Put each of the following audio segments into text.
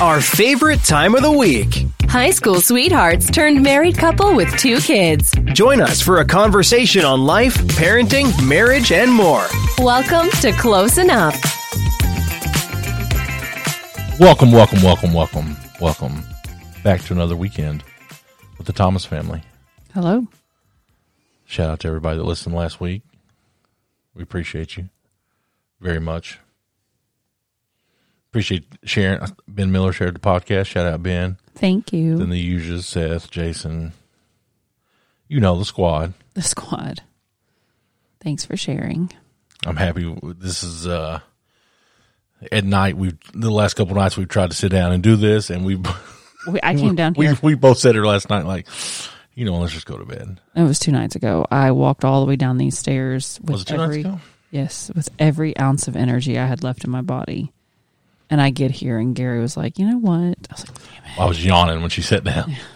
Our favorite time of the week. High school sweethearts turned married couple with two kids. Join us for a conversation on life, parenting, marriage, and more. Welcome to Close Enough. Welcome, welcome, welcome, welcome, welcome back to another weekend with the Thomas family. Hello. Shout out to everybody that listened last week. We appreciate you very much. Appreciate sharing. Ben Miller shared the podcast. Shout out Ben. Thank you. Then the usual Seth, Jason. You know the squad. the squad. Thanks for sharing. I'm happy. This is uh at night. We the last couple nights we've tried to sit down and do this, and we We, I came down we here. we both said it last night. Like, you know, let's just go to bed. it was two nights ago. I walked all the way down these stairs with Was it two nights every ago? yes, with every ounce of energy I had left in my body. And I get here, and Gary was like, "You know what?" I was like, "Damn it!" I was yawning when she sat down.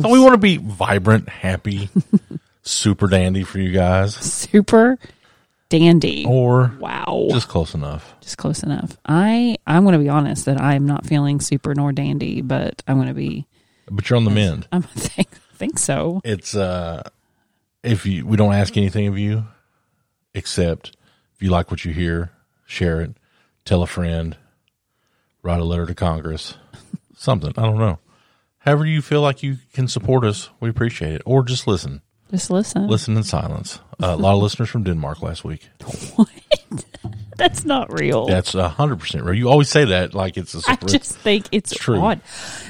So we want to be vibrant, happy, super dandy for you guys, super dandy. or wow, just close enough. just close enough. I I'm going to be honest that I'm not feeling super nor dandy, but I'm going to be. But you're on the mend. I'm think think so. It's uh, if you we don't ask anything of you, except if you like what you hear, share it, tell a friend, write a letter to Congress, something. I don't know. However you feel like you can support us, we appreciate it. Or just listen. Just listen. Listen in silence. Uh, a lot of listeners from Denmark last week. That's not real. That's a hundred percent right. You always say that like it's a I just think it's, It's true. Mm. odd.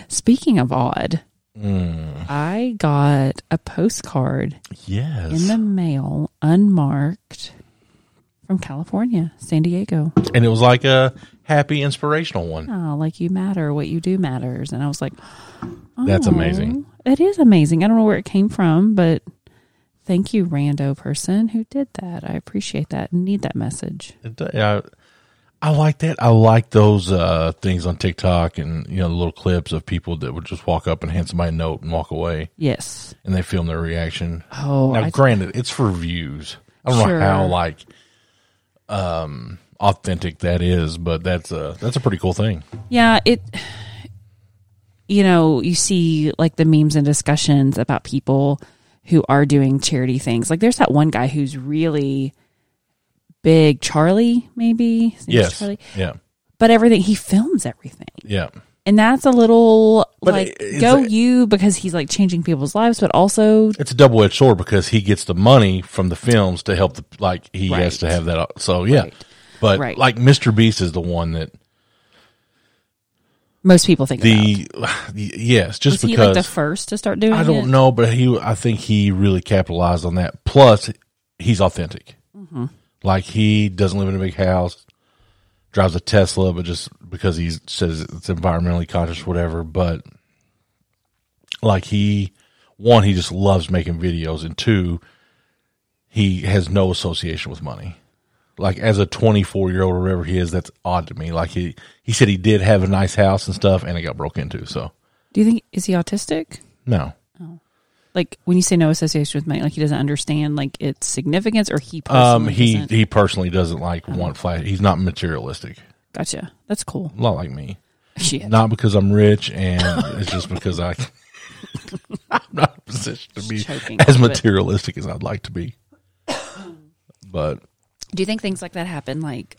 Speaking of odd, I got a postcard yes. in the mail, unmarked, from California, San Diego. and it was like a happy, inspirational one. Oh, like you matter, what you do matters. And I was like, That's oh, amazing. It is amazing. I don't know where it came from, but thank you, rando person who did that. I appreciate that and need that message. I, I like that. I like those uh, things on TikTok and you know the little clips of people that would just walk up and hand somebody a note and walk away, Yes. and they film their reaction. Oh, now, I- granted, it's for views. I don't Sure. know how like um authentic that is, but that's a that's a pretty cool thing. Yeah, it you know, you see like the memes and discussions about people who are doing charity things. Like there's that one guy who's really big, Charlie, maybe. Yes. Charlie. Yeah. But everything he films everything. Yeah. And that's a little But like it- go you because he's like changing people's lives, but also It's a double edged sword because he gets the money from the films to help the like he has to have that. So yeah, Right. But Right. like Mr. Beast is the one that most people think about. the yes, just Was he because like the first to start doing I don't know, but he I think he really capitalized on that. Plus, he's authentic. Mm-hmm. Like he doesn't live in a big house, drives a Tesla, but just because he says it's environmentally conscious, whatever. But like he, one, he just loves making videos, and two, he has no association with money. Like as a 24 year old or whatever he is, that's odd to me. Like he, he said he did have a nice house and stuff, and it got broke into. So Do you think is he autistic? no, Oh. Like when you say no association with money, like he doesn't understand like its significance, or he personally Um, he doesn't? he personally doesn't like want flash. He's not materialistic, Gotcha. That's cool. a lot like me. Shit. Not because I'm rich, and it's just because I I'm not in a position to be Choking as a little bit. materialistic as I'd like to be. But Do you think things like that happen like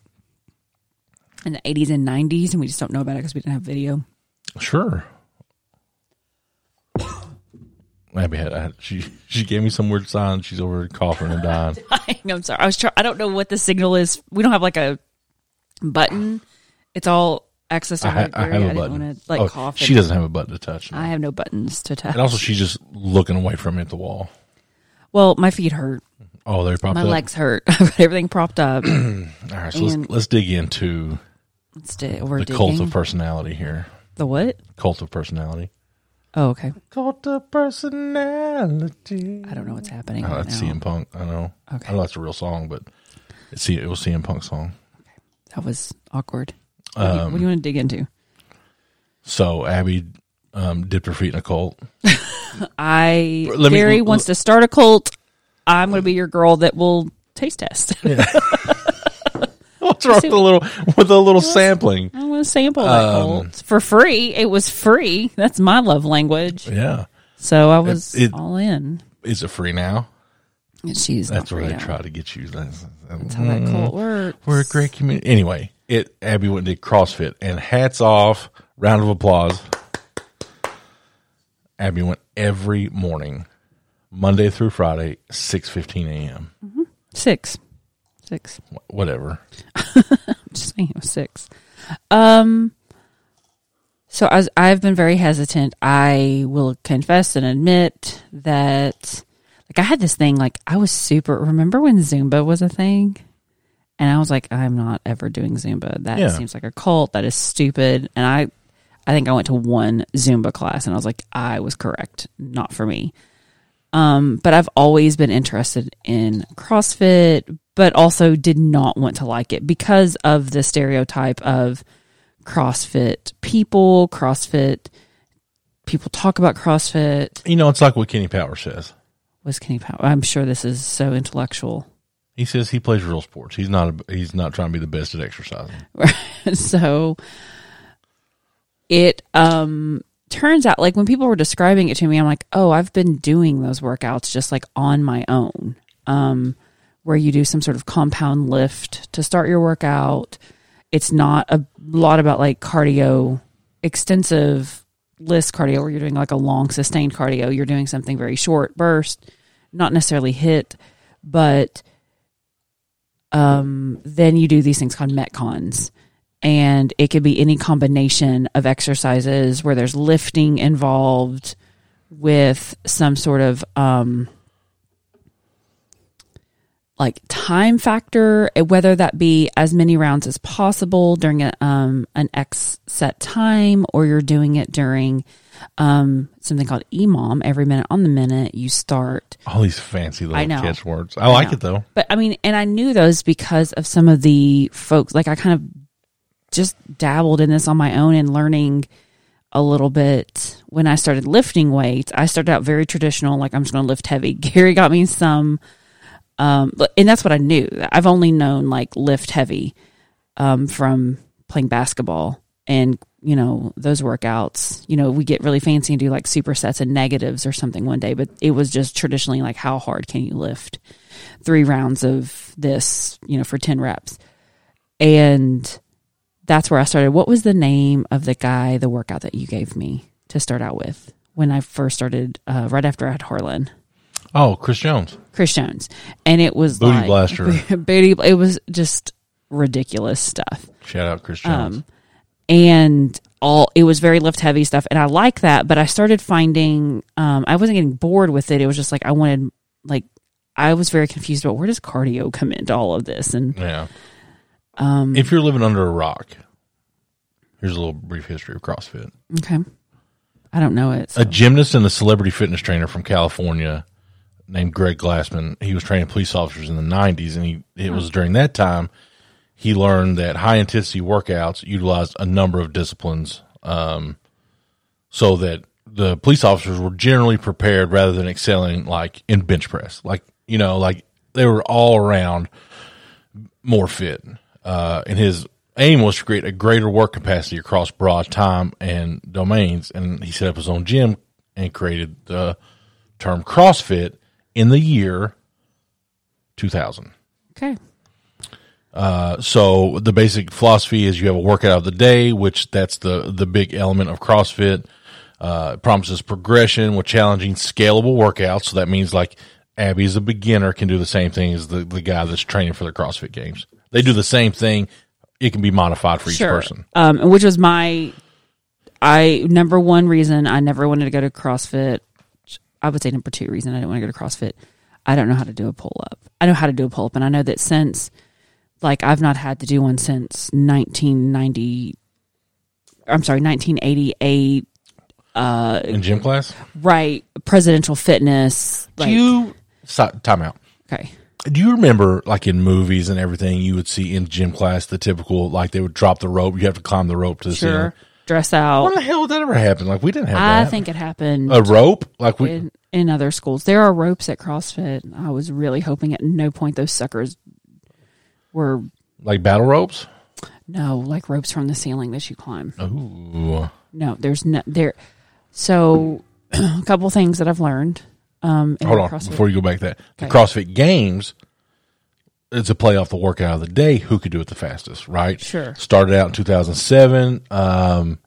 in the 80s and 90s and we just don't know about it because we didn't have video? sure, Abby had, I had she she gave me some weird sign. She's over coughing and dying. I'm sorry. I was trying. I don't know what the signal is. We don't have like a button. It's all access to I, I have a didn't button. want to like oh, cough. she doesn't have a button to touch. no. I have no buttons to touch. and also, she's just looking away from me at the wall. well, my feet hurt. Oh, they popped My up. legs hurt. I've got everything propped up. All right, so let's, let's dig into Let's do, we're the digging. cult of personality here. the what? Cult of personality. Oh, okay. Cult of personality. I don't know what's happening. Oh, right that's now. CM Punk. I know. Okay. I know that's a real song, but it's it was CM Punk's song. That was awkward. What, do you, Um, what do you want to dig into? So Abby um, dipped her feet in a cult. I Let me- Gary wants to start a cult. I'm going to be your girl that will taste test. What's wrong with a little with a little sampling? I want to sample that Um, cult for free. It was free. That's my love language. Yeah. So I was it- all in. Is it free now? She's That's not where free they now. try to get you. That's, That's how that cult works. We're a great community. Anyway, it Abby went and did CrossFit, and hats off, round of applause. Abby went every morning, Monday through Friday, six fifteen a.m. Six. Six. Whatever. just saying it was six. Um so as I've been very hesitant, I will confess and admit that like I had this thing like I was super remember when Zumba was a thing? And I was like, I'm not ever doing Zumba. That Yeah. seems like a cult. That is stupid. And I I think I went to one Zumba class and I was like, I was correct. Not for me. Um, but I've always been interested in CrossFit, but also did not want to like it because of the stereotype of CrossFit people, CrossFit people talk about CrossFit. You know, it's like what Kenny Power says. Was Kenny Powell? I'm sure this is so intellectual. He says he plays real sports. He's not. A, he's not trying to be the best at exercising. so it um turns out like when people were describing it to me i'm like oh i've been doing those workouts just like on my own. Um where you do some sort of compound lift to start your workout. It's not a lot about like cardio extensive list cardio where you're doing like a long sustained cardio. You're doing something very short burst not necessarily HIIT but um then you do these things called metcons and it could be any combination of exercises where there's lifting involved with some sort of um like time factor whether that be as many rounds as possible during a, um, an x set time or you're doing it during um, something called emom every minute on the minute you start All these fancy little I know. catchwords. I like know. it though. but I mean, and I knew those because of some of the folks. Like I kind of just dabbled in this on my own and learning a little bit when I started lifting weights. I started out very traditional, like I'm just going to lift heavy. Gary got me some, um, and that's what I knew. I've only known like lift heavy um, from playing basketball and you know those workouts you know we get really fancy and do like supersets and negatives or something one day but it was just traditionally like how hard can you lift three rounds of this you know for 10 reps and that's where i started what was the name of the guy the workout that you gave me to start out with when i first started uh, right after i had harlan Oh, Chris Jones. chris jones and it was Booty like, blaster. booty it was just ridiculous stuff Shout out Chris Jones. um, and all it was very lift heavy stuff and i like that but i started finding um, i wasn't getting bored with it it was just like i wanted like i was very confused about where does cardio come into all of this and yeah. Um, If you're living under a rock, here's a little brief history of CrossFit. okay i don't know it so- A gymnast and a celebrity fitness trainer from California named Greg Glassman. He was training police officers in the 90s, and he it was during that time he learned that high intensity workouts utilized a number of disciplines, um, so that the police officers were generally prepared rather than excelling like in bench press, like you know, like they were all around more fit. Uh, and his aim was to create a greater work capacity across broad time and domains. And he set up his own gym and created the term CrossFit in the year 2000. okay Uh, so the basic philosophy is you have a workout of the day, which that's the the big element of CrossFit. Uh, it promises progression with challenging, scalable workouts. So that means like Abby as a beginner can do the same thing as the, the guy that's training for the CrossFit games. They do the same thing. It can be modified for each person. um, which was my i number one reason i never wanted to go to crossfit i would say number two reason i didn't want to go to crossfit I don't know how to do a pull up. I know how to do a pull up, and I know that since like I've not had to do one since 1990. I'm sorry, 1988. Uh, In gym class, right, presidential fitness. do you stop, time out? okay, Do you remember, like in movies and everything, you would see in gym class the typical, like they would drop the rope, you have to climb the rope to the ceiling. dress out what the hell would that ever happen? Like we didn't have I that. think it happened a rope, like we, in, in other schools. There are ropes at CrossFit. I was really hoping at no point those suckers were like battle ropes. no like ropes from the ceiling that you climb. Ooh, No, there's no there. So, a couple things that I've learned. Um, hold on CrossFit- before you go back to that. The Okay. CrossFit Games. It's a play off the workout of the day. Who could do it the fastest, right? Sure. Started out in 2007. Um,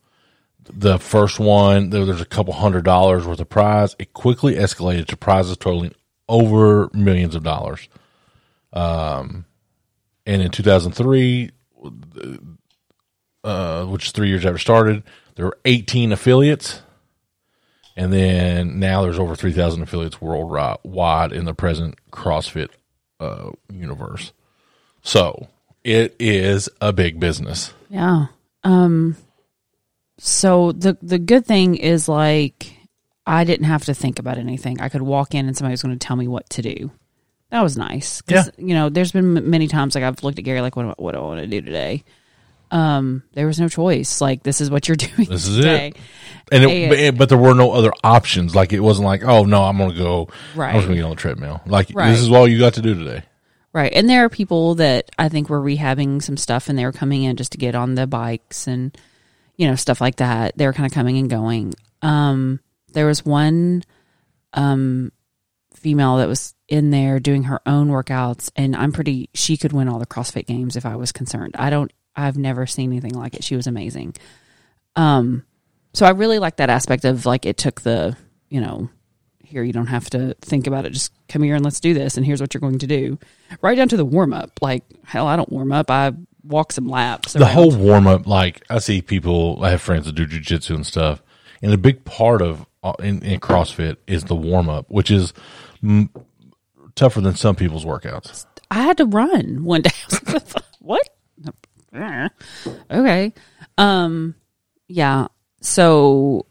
the first one, there, there's a couple hundred dollars worth of prize. It quickly escalated to prizes totaling over millions of dollars. Um, and in 2003, uh, which is three years after started, there were 18 affiliates. And then now there's over 3,000 affiliates worldwide in the present CrossFit uh, universe. So it is a big business. Yeah. Um so the the good thing is like I didn't have to think about anything. I could walk in and somebody was going to tell me what to do. That was nice. 'Cause, You know, there's been many times like I've looked at Gary like, what, what do I want to do today? Um, there was no choice. Like, this is what you're doing. This is today. it. And it, And- but, there were no other options. Like it wasn't like, oh no, I'm going to go. Right. I'm just going to get on the treadmill. Like Right. this is all you got to do today. Right. And there are people that I think were rehabbing some stuff and they were coming in just to get on the bikes and, you know, stuff like that. They were kind of coming and going. Um, there was one um, female that was in there doing her own workouts, and I'm pretty, she could win all the CrossFit games if I was concerned. I don't, I've never seen anything like it. She was amazing. Um, so I really like that aspect of like it took the, you know, here you don't have to think about it. Just come here and let's do this. And here's what you're going to do. Right down to the warm up. Like hell, I don't warm up. I walk some laps. the whole warm up, like I see people, I have friends that do jujitsu and stuff, and a big part of uh, in, in CrossFit is the warm up, which is mm, tougher than some people's workouts. I had to run one day. what? Okay. Um yeah. So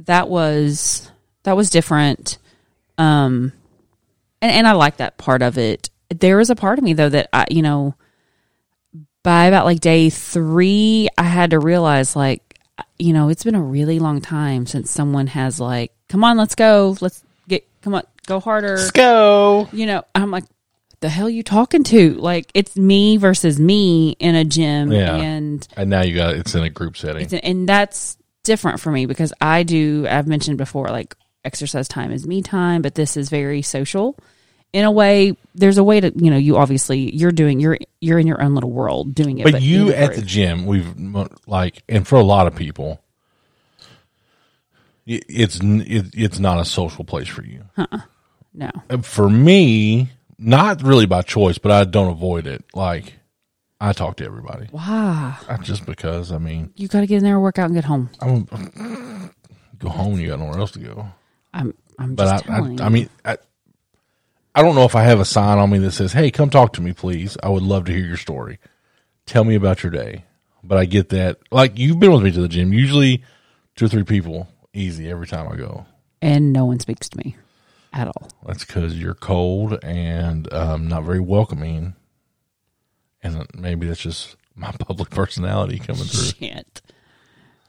that was that was different. Um and, and I like that part of it. There is a part of me though that I you know by about like day 3 I had to realize like you know, it's been a really long time since someone has like, come on, let's go. Let's get come on, go harder Let's go. you know, I'm like, the hell you talking to? Like, it's me versus me in a gym, Yeah. and And now you got it's in a group setting. it's, and that's different for me because I do. I've mentioned before, like exercise time is me time, but this is very social. In a way, there's a way to you know. You obviously you're doing you're you're in your own little world doing it, but you at the gym, we've like, and for a lot of people, it- it's it, it's not a social place for you. Huh. no And For me, not really by choice, but I don't avoid it. Like I talk to everybody, wow. Uh, just because. I mean, You got to get in there, work out, and get home. I'm go home. You got nowhere else to go. I'm I'm But just I. I, I mean, I, I don't know if I have a sign on me that says, "Hey, come talk to me, please. I would love to hear your story. Tell me about your day." But I get that. Like you've been with me to the gym. Usually, two or three people, easy every time I go. and no one speaks to me at all. That's because you're cold and um, not very welcoming, and maybe that's just my public personality coming through. Shit.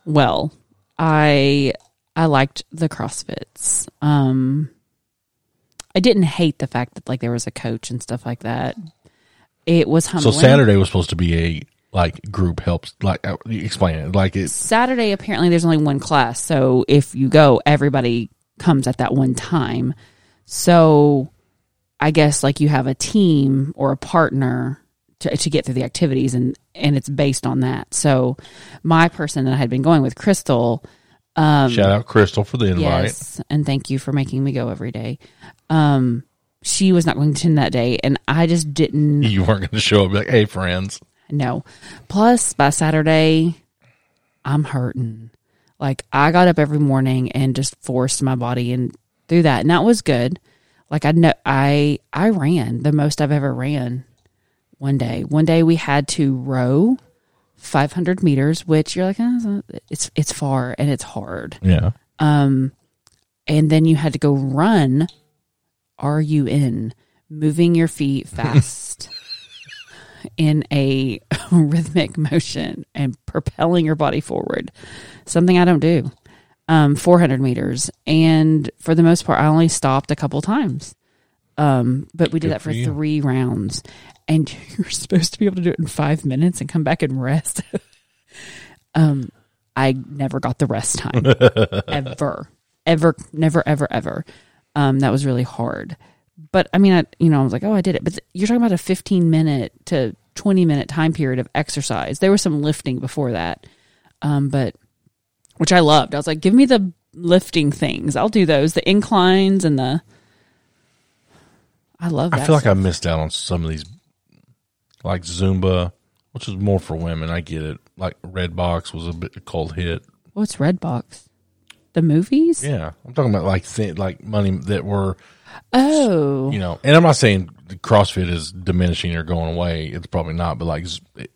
Well, I I liked the CrossFits. Um I didn't hate the fact that like there was a coach and stuff like that. It was humbling. So. Saturday was supposed to be a like group helps. Like uh, explain it. Like it's Saturday apparently there's only one class, so if you go, everybody comes at that one time. So I guess like you have a team or a partner to, to get through the activities and and it's based on that. So my person that I had been going with, Crystal, um shout out Crystal for the invite. Yes, and thank you for making me go every day. Um, she was not going to attend that day, and I just didn't You weren't going to show up. Like, hey, friends. No. Plus, by Saturday, I'm hurting. Like I got up every morning and just forced my body and through that, and that was good. like I know I I ran the most I've ever ran one day. One day we had to row 500 meters, which you're like, oh, it's it's far and it's hard. Yeah. Um, and then you had to go run. Are you in moving your feet fast in a rhythmic motion and propelling your body forward. Something I don't do. Um, 400 meters, and for the most part, I only stopped a couple times. Um, but we did Good that for you. three rounds, and you're supposed to be able to do it in five minutes and come back and rest. um, I never got the rest time ever, ever, never, ever, ever. Um, that was really hard. But I mean, I you know, I was like, oh, I did it. But you're talking about a 15 minute to 20 minute time period of exercise. There was some lifting before that, um, but which I loved. I was like, give me the lifting things. I'll do those, the inclines and the. I love. That I feel like I missed out on some of these, like Zumba, which is more for women. I get it. Like Redbox was a bit a cold hit. What's Redbox? The movies? Yeah, I'm talking about like th- like money that were Oh, you know. And I'm not saying CrossFit is diminishing or going away. It's probably not. But like,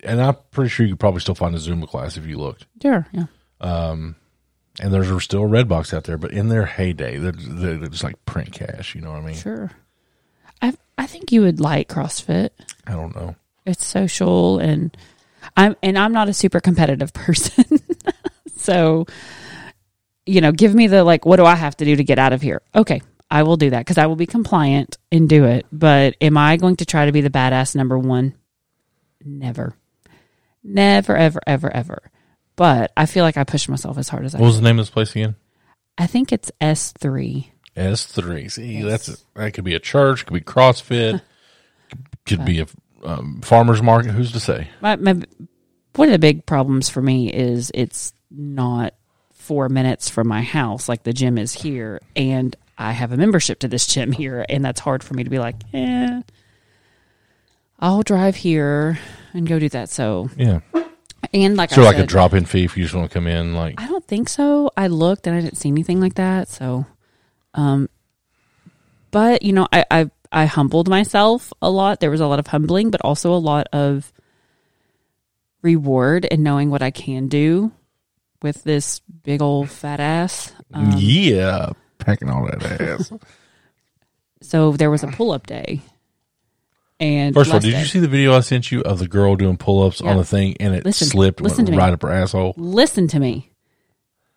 and I'm pretty sure you could probably still find a Zumba class if you looked. sure. Yeah. Um, and there's still a Redbox out there, but in their heyday, they're, they're just like print cash. You know what I mean? Sure. I I think you would like CrossFit. I don't know. It's social and I'm and I'm not a super competitive person. so you know, give me the like what do I have to do to get out of here? Okay, I will do that cuz I will be compliant and do it. But am I going to try to be the badass number 1? Never. Never ever ever ever. But I feel like I push myself as hard as I What was the name of this place again? I think it's S3. S three. See, that's a, that could be a church, could be CrossFit, could be a um, farmers market. Who's to say? my, my one of the big problems for me is it's not four minutes from my house like the gym is here and i have a membership to this gym here and that's hard for me to be like eh i'll drive here and go do that so Yeah. and like So I like a drop in fee if you just want to come in. Like I don't think so. I looked and I didn't see anything like that. So, um, but you know, I, I, I humbled myself a lot. There was a lot of humbling, but also a lot of reward and knowing what I can do with this big old fat ass. Um, yeah, packing all that ass. so there was a pull up day. And First of all, did day- you see the video I sent you of the girl doing pull ups Yeah. on the thing and it Listen- slipped and listen went to me. right up her asshole? listen to me?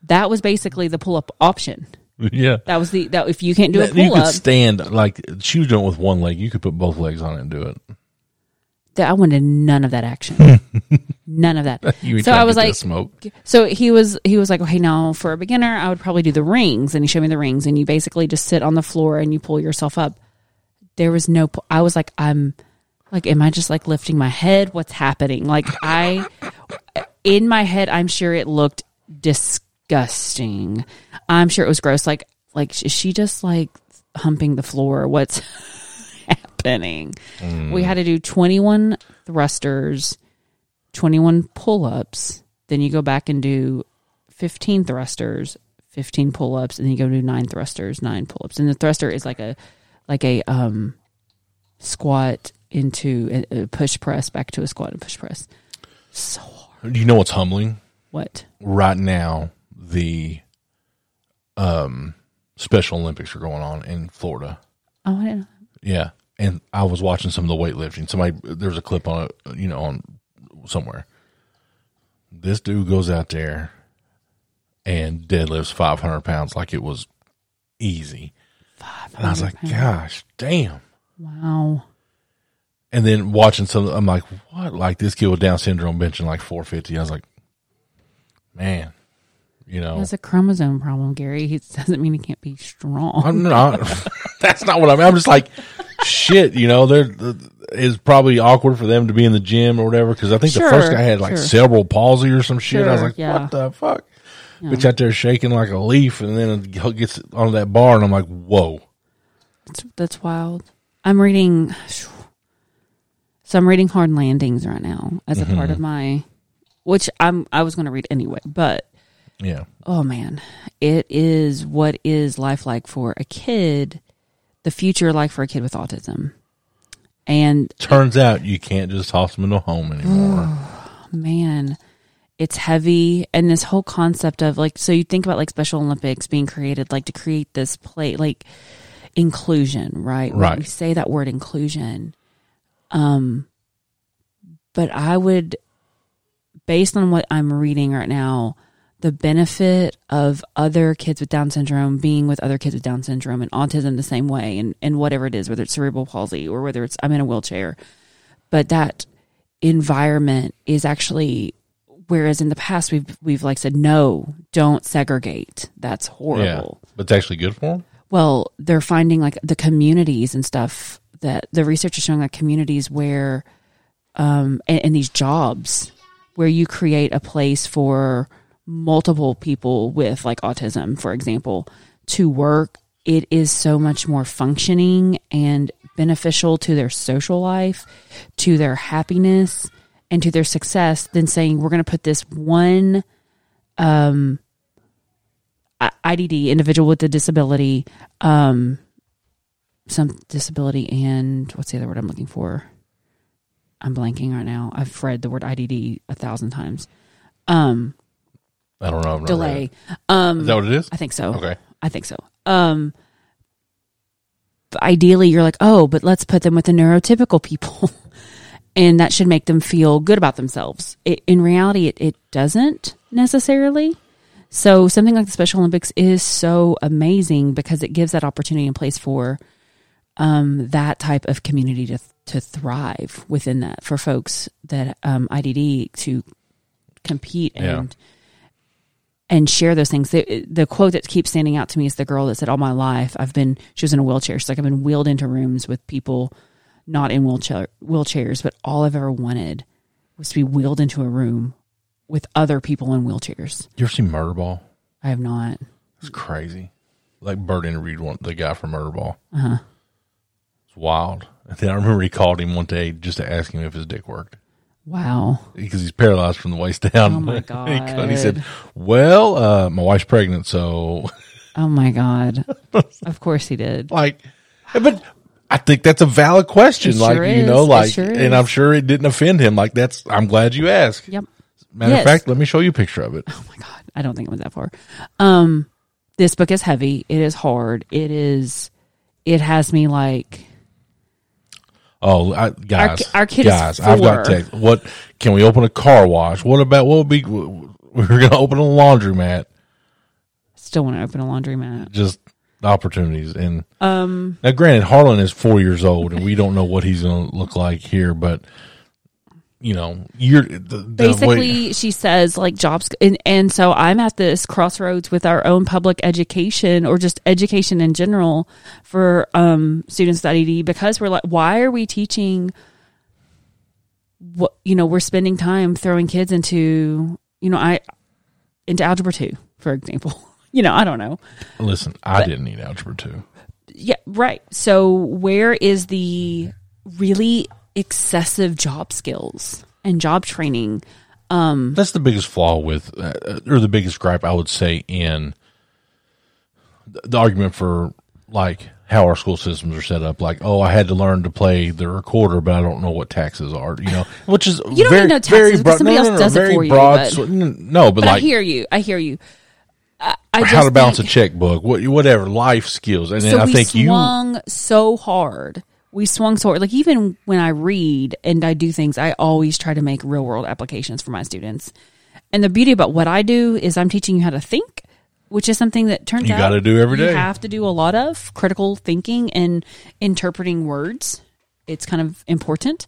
That was basically the pull up option. yeah. That was the that if you can't do a That- you pull could stand like she was doing it with one leg. You could put both legs on it and do it. I wanted none of that action. none of that. You so I was like, smoke. so he was he was like, okay, now for a beginner, I would probably do the rings, and he showed me the rings, and you basically just sit on the floor and you pull yourself up. There was no. I was like, I'm like, am I just like lifting my head? What's happening? Like I, in my head, I'm sure it looked disgusting. I'm sure it was gross. Like like is she just like humping the floor? What's happening? We had to do 21 thrusters, 21 pull ups. Then you go back and do 15 thrusters, 15 pull ups, and then you go do nine thrusters, nine pull ups. And the thruster is like a like a um squat into a, a push press back to a squat and push press. So hard. You know what's humbling? What? Right now, the um Special Olympics are going on in Florida. Oh, I. Yeah, and I was watching some of the weightlifting. Somebody there was a clip on it, you know, on somewhere. This dude goes out there and deadlifts five hundred pounds like it was easy, and I was like, "Gosh, damn!" Wow. And then watching some, I'm like, "What?" Like this kid with Down syndrome benching like four fifty. I was like, "Man, you know." Has a chromosome problem, Gary. It doesn't mean he can't be strong. I'm not. that's not what I mean. I'm just like, shit. You know, there is probably awkward for them to be in the gym or whatever. Because I think the first guy had like sure. cerebral palsy or some shit. I was like, yeah. what the fuck? Bitch out there shaking like a leaf, and then it gets on that bar, and I'm like, whoa. That's, that's wild. I'm reading. So I'm reading Hard Landings right now as a Mm-hmm. part of my, which I'm I was going to read anyway, but Yeah, oh man, it is what is life like for a kid. the future like for a kid with autism? And Turns out you can't just toss them into a home anymore. man, it's heavy. And this whole concept of like, so you think about like Special Olympics being created, like to create this play, like inclusion, right? When Right. We say that word inclusion. Um, but I would, based on what I'm reading right now, the benefit of other kids with Down syndrome being with other kids with Down syndrome and autism the same way, and, and whatever it is, whether it's cerebral palsy or whether it's I'm in a wheelchair, but that environment is actually whereas in the past we've we've like said no don't segregate. That's Yeah, horrible but it's actually good for them. well they're finding like the communities and stuff that the research is showing like communities where um and, and these jobs where you create a place for multiple people with like autism for example to work it is so much more functioning and beneficial to their social life to their happiness and to their success than saying we're going to put this one um IDD individual with a disability um some disability and what's the other word I'm looking for? I'm blanking right now. I've read the word IDD a thousand times. Um, I don't know. I've delay. Um, Is that what it is? I think so. Okay. I think so. Um, ideally, you're like, oh, but let's put them with the neurotypical people, and that should make them feel good about themselves. It, in reality, it, it doesn't necessarily. So something like the Special Olympics is so amazing because it gives that opportunity and place for um, that type of community to to thrive within that for folks that um, IDD to compete Yeah. And share those things. The, the quote that keeps standing out to me is the girl that said, "All my life, I've been." She was in a wheelchair. She's like, "I've been wheeled into rooms with people not in wheelchair wheelchairs, but all I've ever wanted was to be wheeled into a room with other people in wheelchairs." You ever seen Murderball? I have not. It's crazy. Like Bert interviewed one the guy from Murderball. Uh huh. It's wild. And then I remember he called him one day just to ask him if his dick worked Wow. because he's paralyzed from the waist down. Oh, my and he said, "Well, uh, my wife's pregnant, so Oh my god. of course he did. like, but." I think that's a valid question. It like sure you know, like, sure and I'm sure it didn't offend him. Like that's. I'm glad you asked. Yep. Matter Yes. of fact, let me show you a picture of it. Oh my god. I don't think it went that far. Um this book is heavy. It is hard. It is it has me like Oh, I, guys, ki- our kid is guys, I've got text. What can we open a car wash? What about what would be? We're going to open a laundromat. still want to open a laundromat. Just opportunities. And Um now, granted, Harlan is four years old, and we don't know what he's going to look like here. But you know, you're the, the way- basically she says like jobs and, and so i'm at this crossroads with our own public education or just education in general for um students with idd because we're like why are we teaching what you know we're spending time throwing kids into you know i into algebra 2 for example. You know i don't know. Listen, I didn't need algebra two. yeah right. So where is the really excessive job skills and job training um That's the biggest flaw with, uh, or the biggest gripe I would say in the, the argument for like how our school systems are set up. Like, oh, I had to learn to play the recorder, but I don't know what taxes are. You know, which is You don't very, need no taxes broad. somebody no, else no, no, does it for you, but- so- no, but, but like i hear you i hear you I, I how to balance a checkbook, what, whatever life skills, and then so I we think you. swung so hard. We swung so hard. Like even when I read and I do things, I always try to make real world applications for my students. And the beauty about what I do is I'm teaching you how to think, which is something that turns You out gotta do every You have to do a lot of critical thinking and interpreting words. It's kind of important.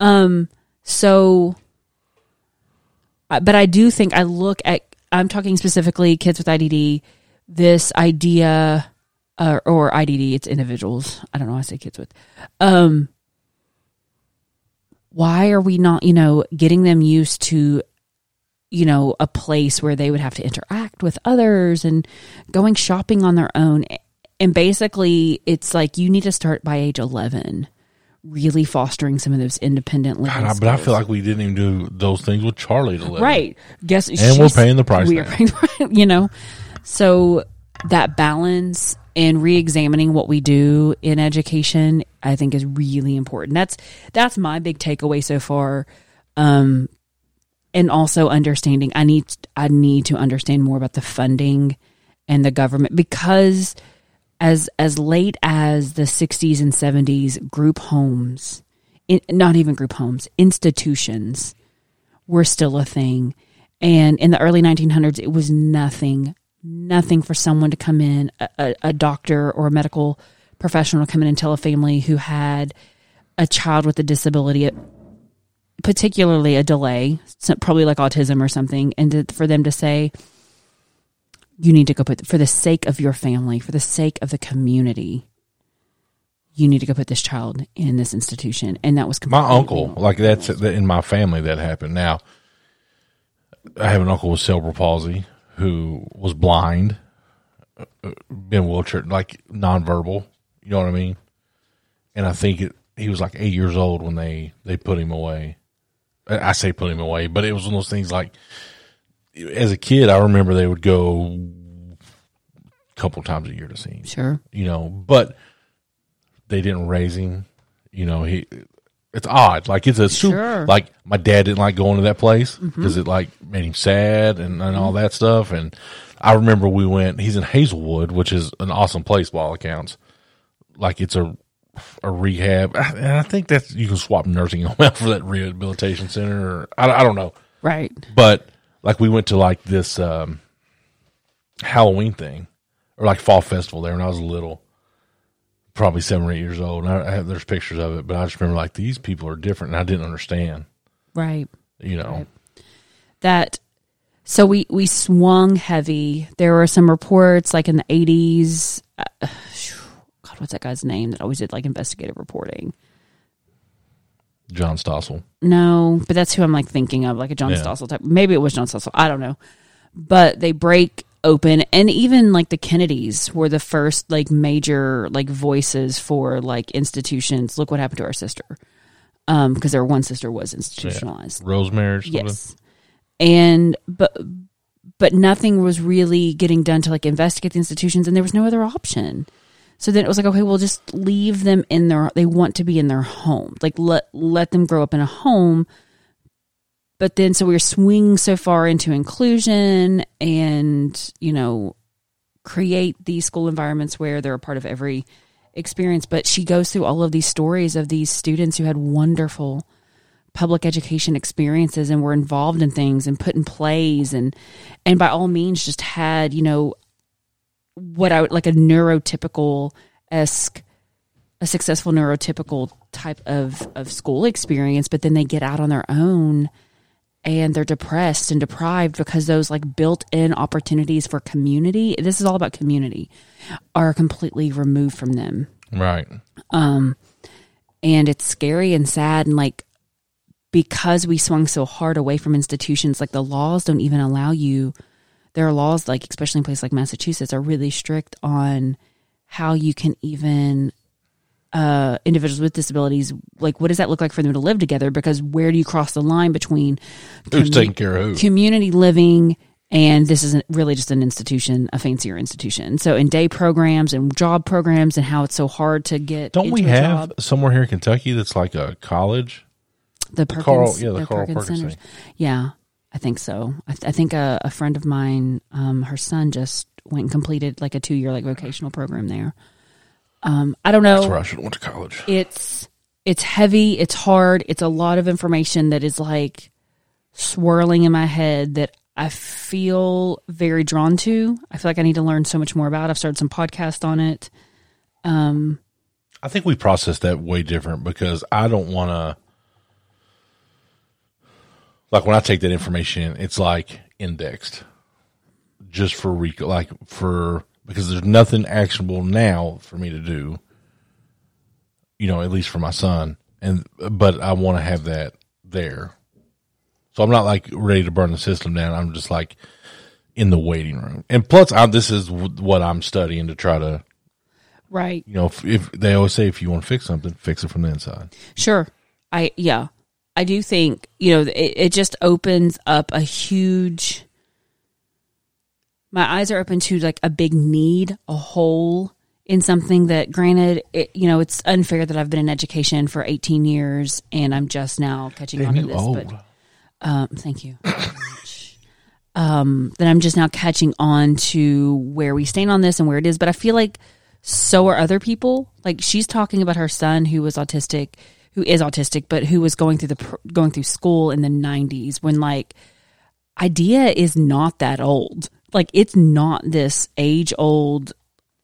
Um, so, but I do think I look at. I'm talking specifically kids with IDD. This idea uh, or IDD, it's individuals. I don't know. why I say kids with. Um, why are we not, you know, getting them used to, you know, a place where they would have to interact with others and going shopping on their own? And basically, it's like you need to start by age 11, really fostering some of those independent living. God, but I feel like we didn't even do those things with Charlie to live. Right. Guess And we're paying the price We are now. paying, you know, so that balance and re-examining what we do in education i think is really important. That's that's my big takeaway so far. Um and also understanding i need i need to understand more about the funding and the government because as as late as the 60s and 70s group homes in, not even group homes institutions were still a thing. And in the early 1900s it was nothing nothing for someone to come in a, a, doctor or a medical professional to come in and tell a family who had a child with a disability particularly a delay probably like autism or something and to, for them to say you need to go put for the sake of your family, for the sake of the community. You need to go put this child in this institution, and that was my uncle. Like that's in my family that happened. Now, I have an uncle with cerebral palsy who was blind, been wheelchair, like nonverbal. You know what I mean? And I think it, he was like eight years old when they they put him away. I say put him away, but it was one of those things like as a kid, I remember they would go a couple times a year to see him. Sure. You know, but they didn't raise him. You know, he it's odd. Like it's a super, sure. like my dad didn't like going to that place because mm-hmm. it like made him sad and, and all that stuff. And I remember we went, he's in Hazelwood, which is an awesome place by all accounts. Like it's a, a rehab. And I think that's, you can swap nursing home out for that rehabilitation center. Or, I, I don't know. Right. But like we went to like this um, Halloween thing or like fall festival there when I was little, probably seven or eight years old. And I, I have there's pictures of it, but I just remember like these people are different, and I didn't understand. Right. You know right. that. So we we swung heavy. There were some reports like in the eighties. Uh, God, what's that guy's name that always did like investigative reporting? John Stossel. No, but that's who I'm like thinking of, like a John yeah. Stossel type. Maybe it was John Stossel. I don't know. But they break open and even like the Kennedys were the first like major like voices for like institutions. Look what happened to our sister. Um, because their one sister was institutionalized. Yeah. Rosemary Yes. And but but nothing was really getting done to like investigate the institutions and there was no other option. So then it was like, okay, we'll just leave them in their, they want to be in their home. Like let, let them grow up in a home. But then, so we're swinging so far into inclusion and, you know, create these school environments where they're a part of every experience. But she goes through all of these stories of these students who had wonderful public education experiences and were involved in things and put in plays and and by all means just had you know what I would like a neurotypical esque a successful neurotypical type of of school experience, but then they get out on their own and they're depressed and deprived because those like built-in opportunities for community this is all about community are completely removed from them. Right. Um and it's scary and sad and like because we swung so hard away from institutions like the laws don't even allow you there are laws like especially in places like Massachusetts are really strict on how you can even uh, individuals with disabilities like what does that look like for them to live together because where do you cross the line between who's taking care of who community living and this isn't really just an institution a fancier institution so in day programs and job programs and how it's so hard to get don't we have job. somewhere here in kentucky that's like a college the, Perkins, Carl, yeah, the, the Carl Perkins, Perkins yeah, I think so. I, th- I think a, a, friend of mine, um, her son just went and completed like a two year like vocational program there. Um, I don't know. That's where I should have went to college. It's it's heavy. It's hard. It's a lot of information that is like swirling in my head that I feel very drawn to. I feel like I need to learn so much more about. I've started some podcast on it. Um, I think we process that way different because I don't want to like when I take that information, it's like indexed just for rec- like for because there's nothing actionable now for me to do. You know, at least for my son, and but I want to have that there. So I'm not like ready to burn the system down. I'm just like in the waiting room. And plus, I, this is what I'm studying to try to. Right. You know, if, if they always say if you want to fix something, fix it from the inside. Sure. I yeah. I do think, you know, it, it just opens up a huge, my eyes are open to like a big need, a hole in something that granted it, you know it's unfair that I've been in education for 18 years and I'm just now catching on to this old. but um thank you um that I'm just now catching on to where we stand on this and where it is but I feel like so are other people like she's talking about her son who was autistic who is autistic but who was going through the going through school in the 90s when like idea is not that old. Like it's not this age old,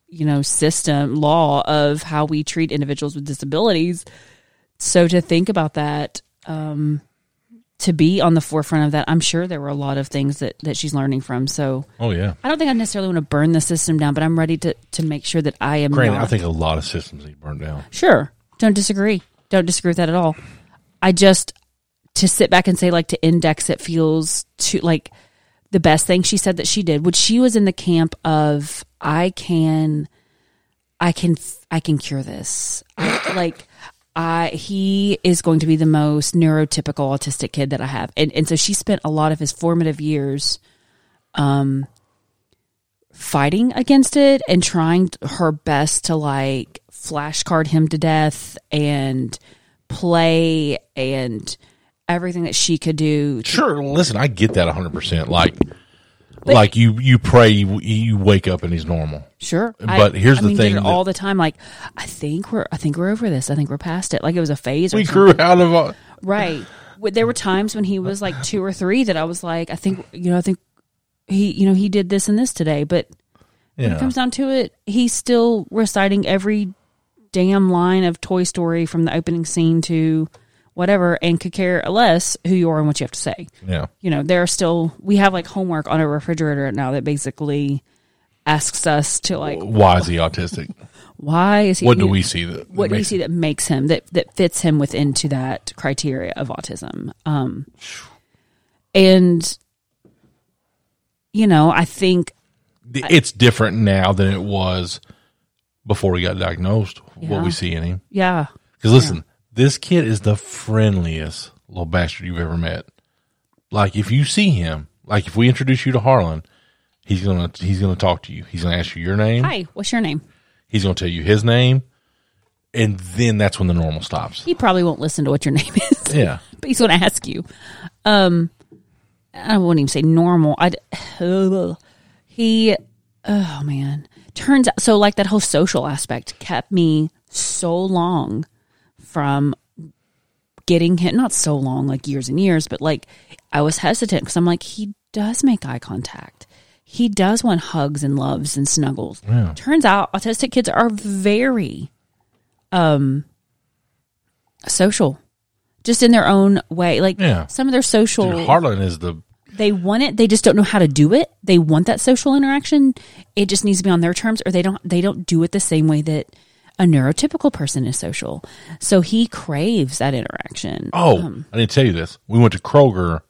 you know, system law of how we treat individuals with disabilities. So to think about that, um, to be on the forefront of that, I'm sure there were a lot of things that, that she's learning from. So Oh yeah. I don't think I necessarily want to burn the system down, but I'm ready to, to make sure that I am Granted, not. I think a lot of systems need burned down. Sure. Don't disagree. Don't disagree with that at all. I just to sit back and say like to index it feels to like the best thing she said that she did, which she was in the camp of I can I can I can cure this. I, like I he is going to be the most neurotypical autistic kid that I have. And and so she spent a lot of his formative years um fighting against it and trying her best to like flashcard him to death and play and everything that she could do to Sure, listen, I get that 100%. Like like you you pray you, you wake up and he's normal. Sure, But here's I the mean, thing that- all the time. Like, I think we're, I think we're over this. I think we're past it. Like it was a phase. We something. grew out of a, right. There were times when he was like two or three that I was like, I think, you know, I think he, you know, he did this and this today. But when it comes down to it, he's still reciting every damn line of Toy Story from the opening scene to whatever, and could care less who you are and what you have to say. yeah. you know, there are still we have like homework on a refrigerator now that basically asks us to like Why is he autistic? why is he What do we see that what do we makes- see that makes him that that fits him within to that criteria of autism um and you know i think It's different now than it was before he got diagnosed. What we see in him. yeah Because listen, this kid is the friendliest little bastard you've ever met. Like if you see him, like if we introduce you to Harlan, he's gonna he's gonna talk to you. He's gonna ask you your name. hi what's your name He's gonna tell you his name, and then that's when the normal stops. he probably won't listen to what your name is Yeah, but he's to ask you. Um, I wouldn't even say normal. I he, oh man, turns out so like that whole social aspect kept me so long from getting him. Not so long, like years and years, but like I was hesitant because I'm like he does make eye contact. He does want hugs and loves and snuggles. Turns out autistic kids are very um social just in their own way. Like Yeah. some of their social, Dude, Harlan is the they want it. They just don't know how to do it. They want that social interaction. It just needs to be on their terms, or they don't. They don't do it the same way that a neurotypical person is social. So he craves that interaction. Oh, Um, I didn't tell you this. We went to Kroger.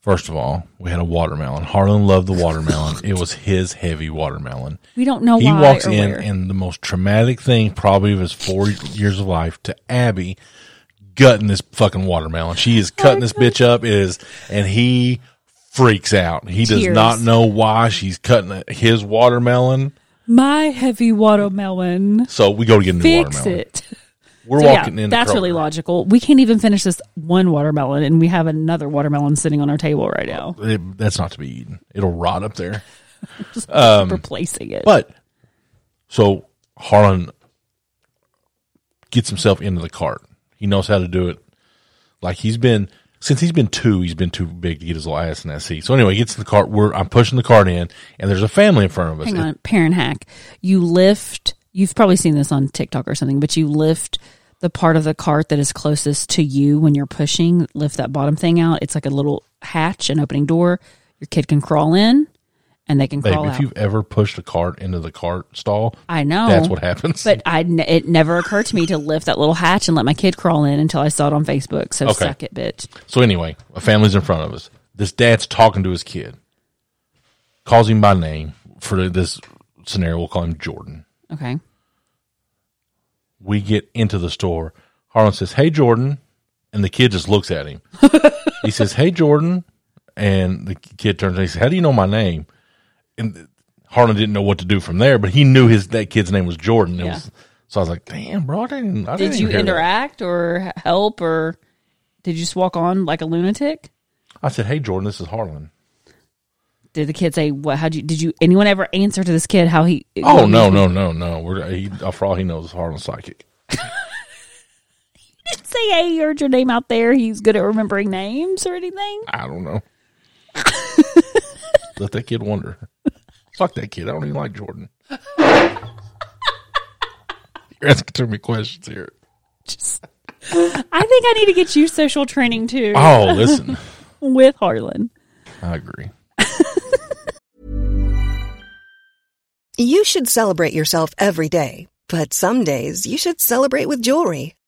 First of all, we had a watermelon. Harlan loved the watermelon. it was his heavy watermelon. we don't know why. he walks in, where. and the most traumatic thing, probably of his four years of life, to Abby, gutting this fucking watermelon. She is cutting this bitch up. It is, and he freaks out. He does not know why she's cutting his watermelon. My heavy watermelon. So we go to get a new Fix watermelon. it. We're So, walking yeah, in. that's really logical. We can't even finish this one watermelon, and we have another watermelon sitting on our table right now, uh, It, that's not to be eaten. It'll rot up there. Um, replacing it. But so Harlan gets himself into the cart. He knows how to do it. Like he's been since he's been two, he's been too big to get his little ass in that seat. So anyway, he gets in the cart. We're I'm pushing the cart in, and there's a family in front of us. Hang on, parent hack. You lift. You've probably seen this on TikTok or something, but you lift the part of the cart that is closest to you when you're pushing. Lift that bottom thing out. It's like a little hatch, an opening door. Your kid can crawl in, and they can Babe, crawl if out. you've ever pushed a cart into the cart stall, I know that's what happens. But I, it never occurred to me to lift that little hatch and let my kid crawl in until I saw it on Facebook. So Okay. suck it, bitch. So anyway, a family's in front of us. This dad's talking to his kid, calls him by name. For this scenario, we'll call him Jordan. Okay. we get into the store. Harlan says, "Hey Jordan," and the kid just looks at him. he says, "Hey Jordan," and the kid turns and he says, "How do you know my name?" And Harlan didn't know what to do from there, but he knew his that kid's name was Jordan. It Yeah. was, so I was like, damn, bro, I didn't. I Did didn't you even hear that. interact or help or did you just walk on like a lunatic? I said, hey, Jordan, this is Harlan. Did the kid say what? How you? Did you? Anyone ever answer to this kid how he? Oh no, no, no, no. We're he, for all he knows, Harlan's psychic. Didn't say hey, he heard your name out there. He's good at remembering names or anything. I don't know. Let that kid wonder. Fuck that kid. I don't even like Jordan. You're asking too many questions here. I think I need to get you social training too Oh, listen. with Harlan. I agree. You should celebrate yourself every day, but some days you should celebrate with jewelry.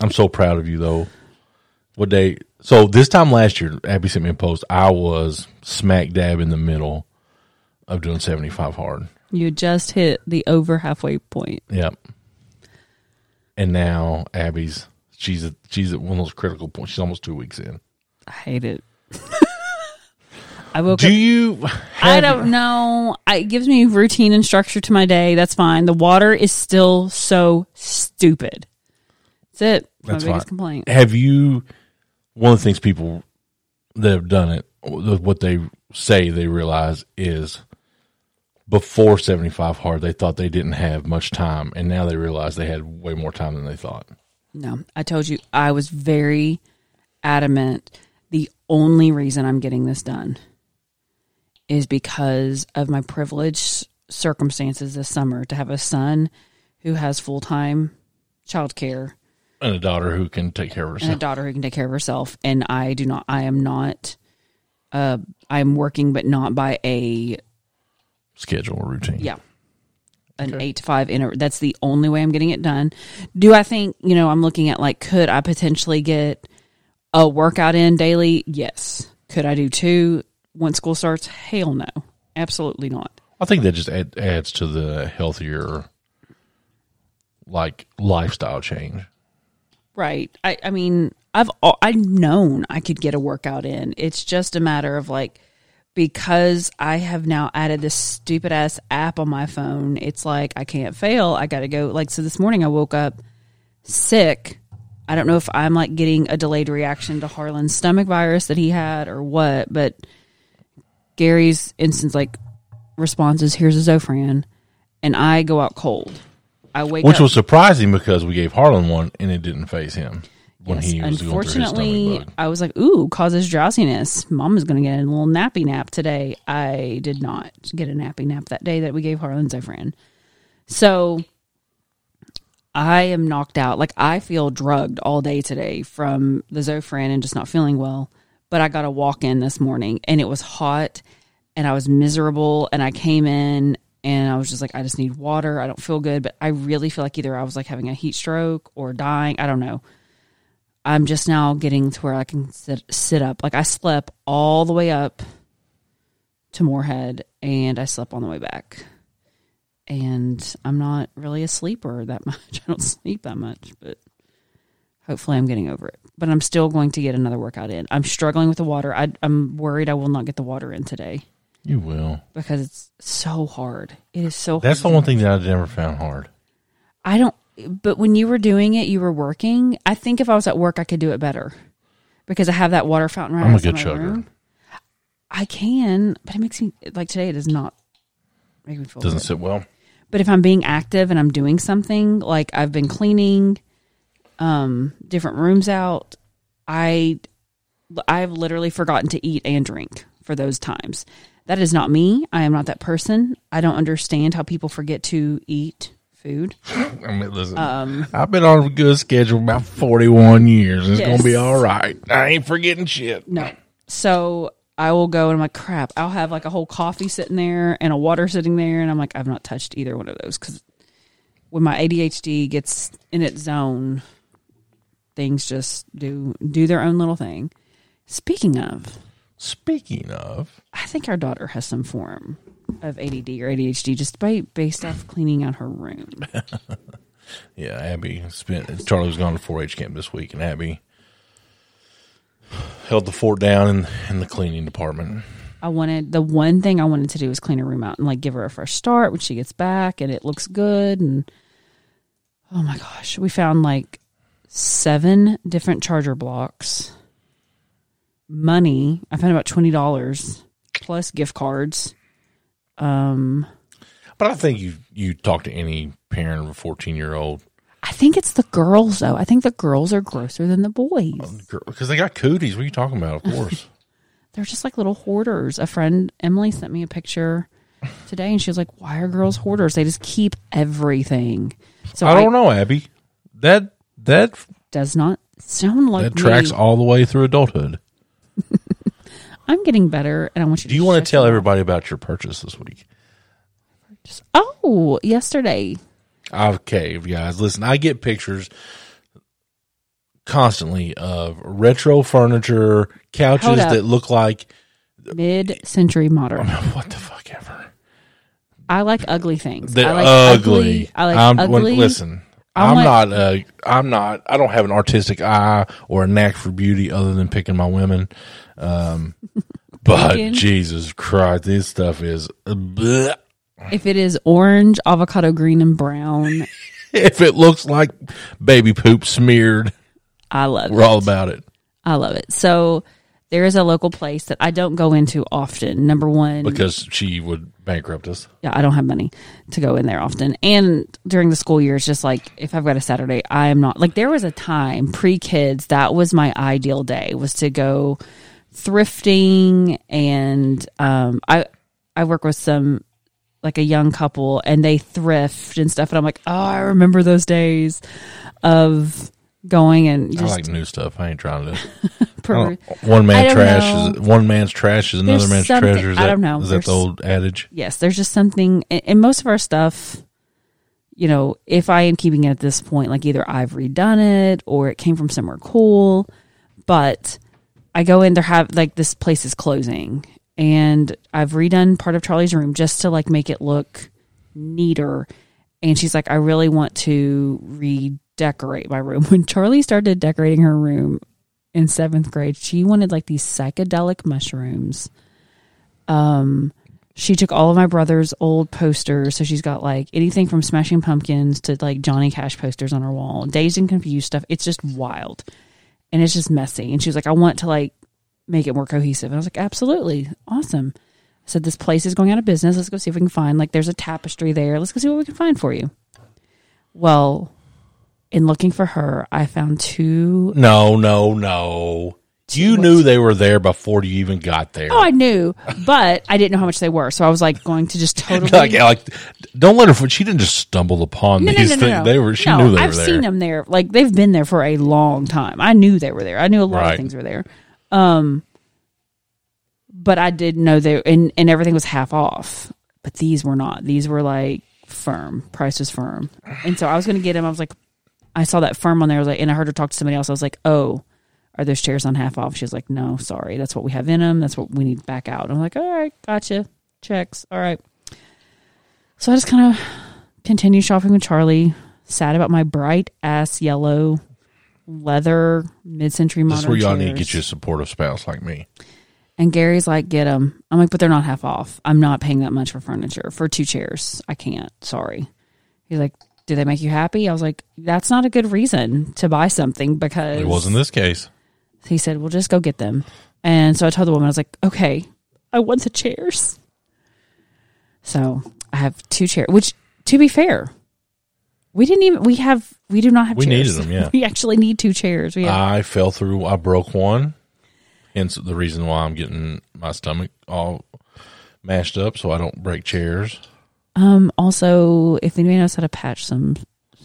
I'm so proud of you, though. What day? So this time last year, Abby sent me a post. I was smack dab in the middle of doing 75 hard. You just hit the over halfway point. Yep. And now Abby's she's at, she's at one of those critical points. She's almost two weeks in. I hate it. I woke Do up. you? I don't know. I, it gives me routine and structure to my day. That's fine. The water is still so stupid. That's it. That's my biggest complaint. Have you? One of the things people that have done it, what they say they realize is before 75 hard, they thought they didn't have much time, and now they realize they had way more time than they thought. No, I told you I was very adamant. The only reason I'm getting this done is because of my privileged circumstances this summer to have a son who has full time childcare And a daughter who can take care of herself. and a daughter who can take care of herself. And I do not, I am not, uh, I'm working, but not by a, Schedule or routine. yeah, an eight to five inter. That's the only way I'm getting it done. Do I think, you know, I'm looking at like, could I potentially get a workout in daily? Yes. Could I do two once school starts? Hell no. Absolutely not. I think that just add, adds to the healthier, like lifestyle change. Right. I, I mean, I've I've known I could get a workout in. It's just a matter of like because I have now added this stupid ass app on my phone. It's like I can't fail. I got to go. Like so, this morning I woke up sick. I don't know if I'm like getting a delayed reaction to Harlan's stomach virus that he had or what, but Gary's instance like response is here's a Zofran, and I go out cold. I wake Which up. was surprising because we gave Harlan one and it didn't phase him when Yes, he was Unfortunately. I was like, "Ooh, causes drowsiness." Mom is going to get a little nappy nap today. I did not get a nappy nap that day that we gave Harlan Zofran. So I am knocked out. Like I feel drugged all day today from the Zofran and just not feeling well. But I got a walk in this morning and it was hot and I was miserable and I came in and I was just like, I just need water. I don't feel good, but I really feel like either I was like having a heat stroke or dying. I don't know. I'm just now getting to where I can sit, sit up. Like I slept all the way up to Moorhead and I slept on the way back. And I'm not really a sleeper that much. I don't sleep that much, but hopefully I'm getting over it. But I'm still going to get another workout in. I'm struggling with the water. I, I'm worried I will not get the water in today You will. because it's so hard. It is so That's the one thing that I've never found hard. I don't, but when you were doing it, you were working. I think if I was at work, I could do it better because I have that water fountain right I'm a good chugger. room. I I can, but it makes me like today. It does not make me feel Doesn't good. sit well. But if I'm being active and I'm doing something, like I've been cleaning um different rooms out, I I've literally forgotten to eat and drink for those times. That is not me. I am not that person. I don't understand how people forget to eat food. I mean, listen, um, I've been on a good schedule about 41 years. It's Yes. going to be all right. I ain't forgetting shit. No. So I will go and I'm like, crap. I'll have like a whole coffee sitting there and a water sitting there, and I'm like, I've not touched either one of those because when my ADHD gets in its zone, things just do do their own little thing. Speaking of, Speaking of, I think our daughter has some form of ADD or ADHD just by based off cleaning out her room. yeah, Abby spent, Charlie was gone to 4 H camp this week, and Abby held the fort down in, in the cleaning department. I wanted the one thing I wanted to do was clean her room out and like give her a fresh start when she gets back and it looks good and oh my gosh, we found like seven different charger blocks. Money, I found about twenty dollars plus gift cards. Um But I think you you talk to any parent of a 14 year old I think it's the girls though. I think the girls are grosser than the boys. because they got cooties. What are you talking about? Of course. They're just like little hoarders. A friend Emily sent me a picture today and she was like, Why are girls hoarders? They just keep everything. So I don't know, Abby. That that does not sound like that tracks me. all the way through adulthood. I'm getting better, and I want you. To Do you want to tell everybody about your purchase this week? Oh, yesterday. Okay, guys, listen. I get pictures constantly of retro furniture, couches that look like Mid-century modern. what the fuck ever. I like ugly things. They're I like ugly. I like I'm, when- ugly. listen, I'm want- not. Uh, I'm not. I don't have an artistic eye or a knack for beauty other than picking my women. Um, but Picking? Jesus Christ, this stuff is. bleh. If it is orange, avocado green, and brown, If it looks like baby poop smeared, I love we're it. all about it. I love it. So there is a local place that I don't go into often. Number one, Because she would bankrupt us. yeah, I don't have money to go in there often. And during the school year, it's just like if I've got a Saturday, I am not like there was a time pre kids that was my ideal day was to go thrifting and um I I work with some like a young couple and they thrift and stuff and I'm like, oh, I remember those days of going and I like new stuff. I ain't trying to. per- one man trash know. is one man's trash is another There's man's treasure. Is I that- don't know. Is that the old adage? yes, there's just something, and, and most of our stuff, you know, if I am keeping it at this point, like either I've redone it or it came from somewhere cool, but I go in there have like this place is closing, and I've redone part of Charlie's room just to like make it look neater. And she's like, I really want to redecorate my room. When Charlie started decorating her room in seventh grade, she wanted like these psychedelic mushrooms Um, she took all of my brother's old posters. So she's got like anything from Smashing Pumpkins to like Johnny Cash posters on her wall, dazed and confused stuff. It's just wild and it's just messy. And she was like, I want to like make it more cohesive. And I was like, absolutely. Awesome. I said, this place is going out of business. Let's go see if we can find like there's a tapestry there. Let's go see what we can find for you. Well, in looking for her, I found two No, no, no. You knew they were there before you even got there. Oh, I knew, but I didn't know how much they were. So I was like going to just totally like, like, don't let her. She didn't just stumble upon No, these no, no, things. They were. She No, knew they I've were there. seen them there. Like they've been there for a long time. I knew they were there. I knew a lot Right. of things were there. Um, but I didn't know they and and everything was half off. But these were not. These were like firm. Price was firm. And so I was going to get them. I was like, I saw that firm on there. I was like, and I heard her talk to somebody else. I was like, oh. Are those chairs on half off? She was like, "No, sorry. That's what we have in them. That's what we need back out." I'm like, "All right, gotcha. Checks. All right." So I just kind of continued shopping with Charlie. Sad about my bright ass yellow leather mid-century modern This is where y'all need to get you a supportive spouse like me. And Gary's like, "Get them." I'm like, "But they're not half off. I'm not paying that much for furniture for two chairs. I can't. Sorry." He's like, "Do they make you happy?" I was like, "That's not a good reason to buy something because It was in this case. he said, "Well, just go get them." And so I told the woman, I was like, "Okay, I want the chairs. So I have two chairs. Which, to be fair, we didn't even. We have. We do not have. We chairs. needed them, yeah. We actually need two chairs. We have, I fell through. I broke one, hence the reason why I'm getting my stomach all mashed up, so I don't break chairs. Um. Also, if anybody knows how to patch some,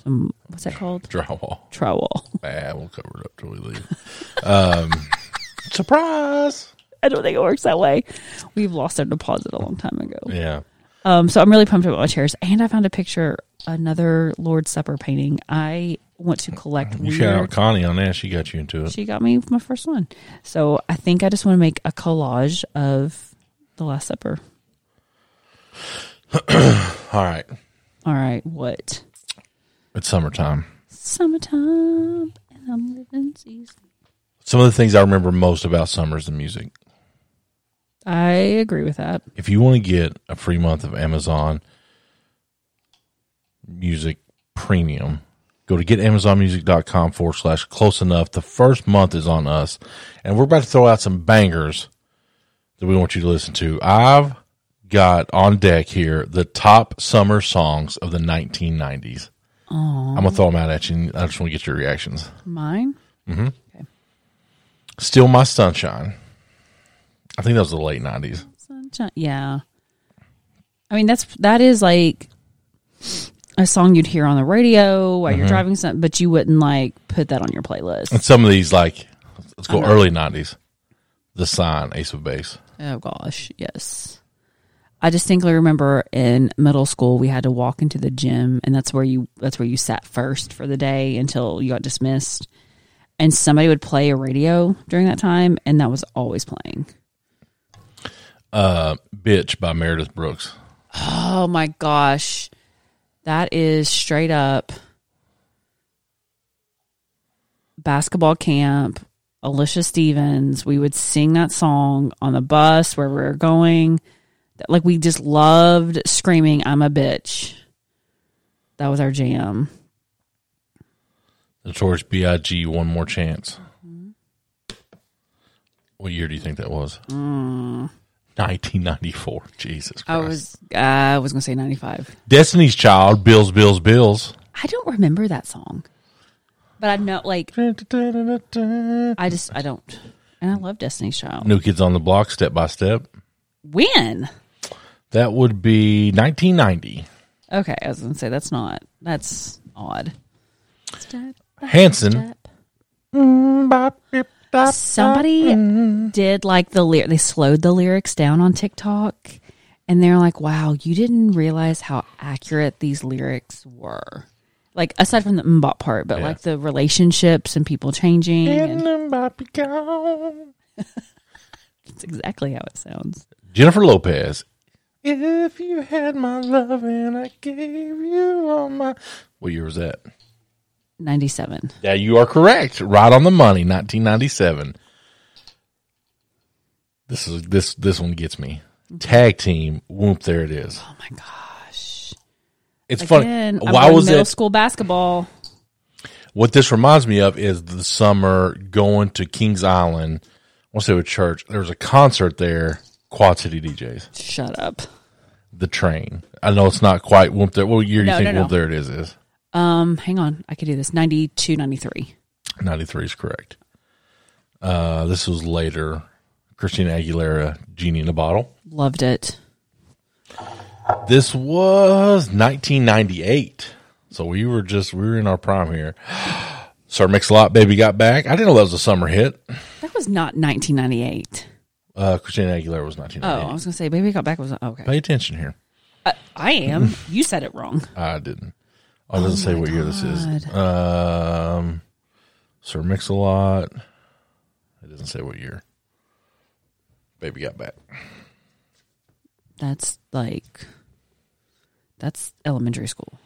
some what's that called? Drywall. Trowel. Ah, we'll cover it up till we leave. Um, surprise. I don't think it works that way. We've lost our deposit a long time ago. Yeah. Um, so I'm really pumped about my chairs. And I found a picture, another Lord's Supper painting. I want to collect You shout out. Connie on that. She got you into it. She got me my first one. So I think I just want to make a collage of the Last Supper. All right. All right, what? It's summertime. Summertime and I'm living season. Some of the things I remember most about summer is the music. I agree with that. If you want to get a free month of Amazon Music Premium, go to getamazonmusic.com forward slash close enough. The first month is on us. And we're about to throw out some bangers that we want you to listen to. I've got on deck here the top summer songs of the 1990s. I'm going to throw them out at you. and I just want to get your reactions. Mine? Mm-hmm. Okay. Steal My Sunshine. I think that was the late 90s. Sunshine. Yeah. I mean, that's that is like a song you'd hear on the radio while you're driving something, but you wouldn't like put that on your playlist. And some of these, like, let's go early 90s. The Sign, Ace of Base. Oh gosh, yes. I distinctly remember in middle school we had to walk into the gym and that's where you that's where you sat first for the day until you got dismissed. And somebody would play a radio during that time and that was always playing. Uh, Bitch by Meredith Brooks. Oh my gosh. That is straight up basketball camp. Alicia Stevens. We would sing that song on the bus where we were going. Like we just loved screaming, I'm a bitch. That was our jam. Notorious B.I.G. One More Chance. What year do you think that was? 1994. Jesus Christ. I was uh, I was gonna say ninety five. Destiny's Child, Bills, Bills, Bills. I don't remember that song. But I know like I just I don't and I love Destiny's Child. New Kids on the Block, Step by Step. When? That would be 1990. Okay, I was gonna say that's not. That's odd. Step by Hanson. step. Mm, Somebody mm. did like the lyric. They slowed the lyrics down on TikTok, and they're like, "Wow, you didn't realize how accurate these lyrics were." Like aside from the MMMBop part, but Yeah. like the relationships and people changing. And it's exactly how it sounds. Jennifer Lopez. If you had my love and I gave you all my. What year was that? Ninety-seven. Yeah, you are correct. Right on the money. 1997. This is this this one gets me. Mm-hmm. Tag team. Whoop! There it is. Oh my gosh! It's Again, funny. Why was middle it? school basketball? What this reminds me of is the summer going to Kings Island. I want to say with church. There was a concert there. Quad City DJs. Shut up. The train. I know it's not quite Whoop There. What year do you No, think no, no. Whoop There It Is is? Um, hang on, I could do this. 92, 93. 93 is correct. Uh, this was later. Christina Aguilera, Genie in a Bottle. Loved it. This was 1998. So we were just, we were in our prime here. Sir Mix-a-Lot, Baby Got Back. I didn't know that was a summer hit. That was not 1998. Uh, Christina Aguilera was Oh, 1998. I was gonna say, baby got back was okay. Pay attention here. I, I am. you said it wrong. I didn't. Oh, it doesn't say what year this is. Um, Sir Mix-a-Lot. It doesn't say what year. Baby Got Back. That's like, that's elementary school.